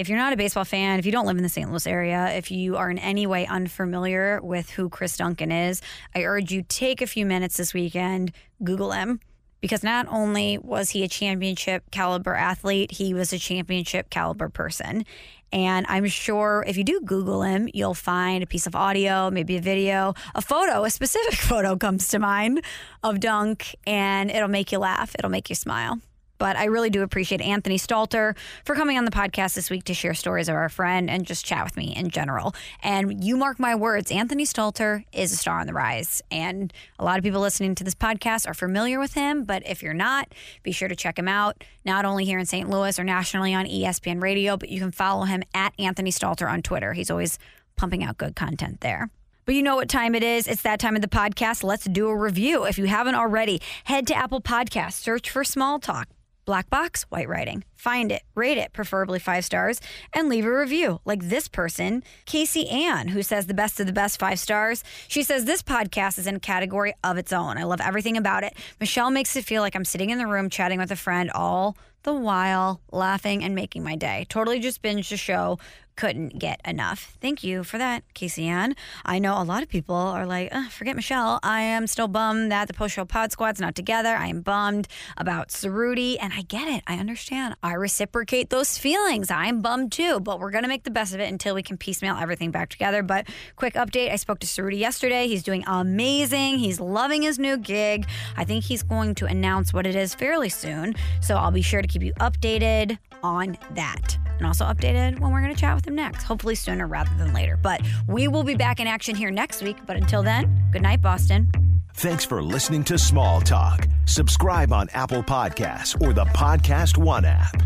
Speaker 3: if you're not a baseball fan, if you don't live in the St. Louis area, if you are in any way unfamiliar with who Chris Duncan is, I urge you take a few minutes this weekend, Google him. Because not only was he a championship caliber athlete, he was a championship caliber person. And I'm sure if you do Google him, you'll find a piece of audio, maybe a video, a photo, a specific [LAUGHS] photo comes to mind of Dunk, and it'll make you laugh. It'll make you smile. But I really do appreciate Anthony Stalter for coming on the podcast this week to share stories of our friend and just chat with me in general. And you mark my words, Anthony Stalter is a star on the rise. And a lot of people listening to this podcast are familiar with him. But if you're not, be sure to check him out, not only here in St. Louis or nationally on ESPN Radio, but you can follow him at Anthony Stalter on Twitter. He's always pumping out good content there. But you know what time it is? It's that time of the podcast. Let's do a review. If you haven't already, head to Apple Podcasts, search for Small Talk black box, white writing. Find it, rate it, preferably five stars, and leave a review. Like this person, Casey Ann, who says the best of the best five stars. She says this podcast is in a category of its own. I love everything about it. Michelle makes it feel like I'm sitting in the room chatting with a friend all the while laughing and making my day. Totally just binged the show couldn't get enough. Thank you for that, Casey Ann. I know a lot of people are like, forget Michelle. I am still bummed that the post show pod squad's not together. I am bummed about Ceruti, and I get it. I understand. I reciprocate those feelings. I'm bummed too, but we're going to make the best of it until we can piecemeal everything back together. But quick update I spoke to Ceruti yesterday. He's doing amazing. He's loving his new gig. I think he's going to announce what it is fairly soon. So I'll be sure to keep you updated on that and also updated when we're going to chat with him next, hopefully sooner rather than later. But we will be back in action here next week. But until then, good night, Boston.
Speaker 1: Thanks for listening to Small Talk. Subscribe on Apple Podcasts or the Podcast One app.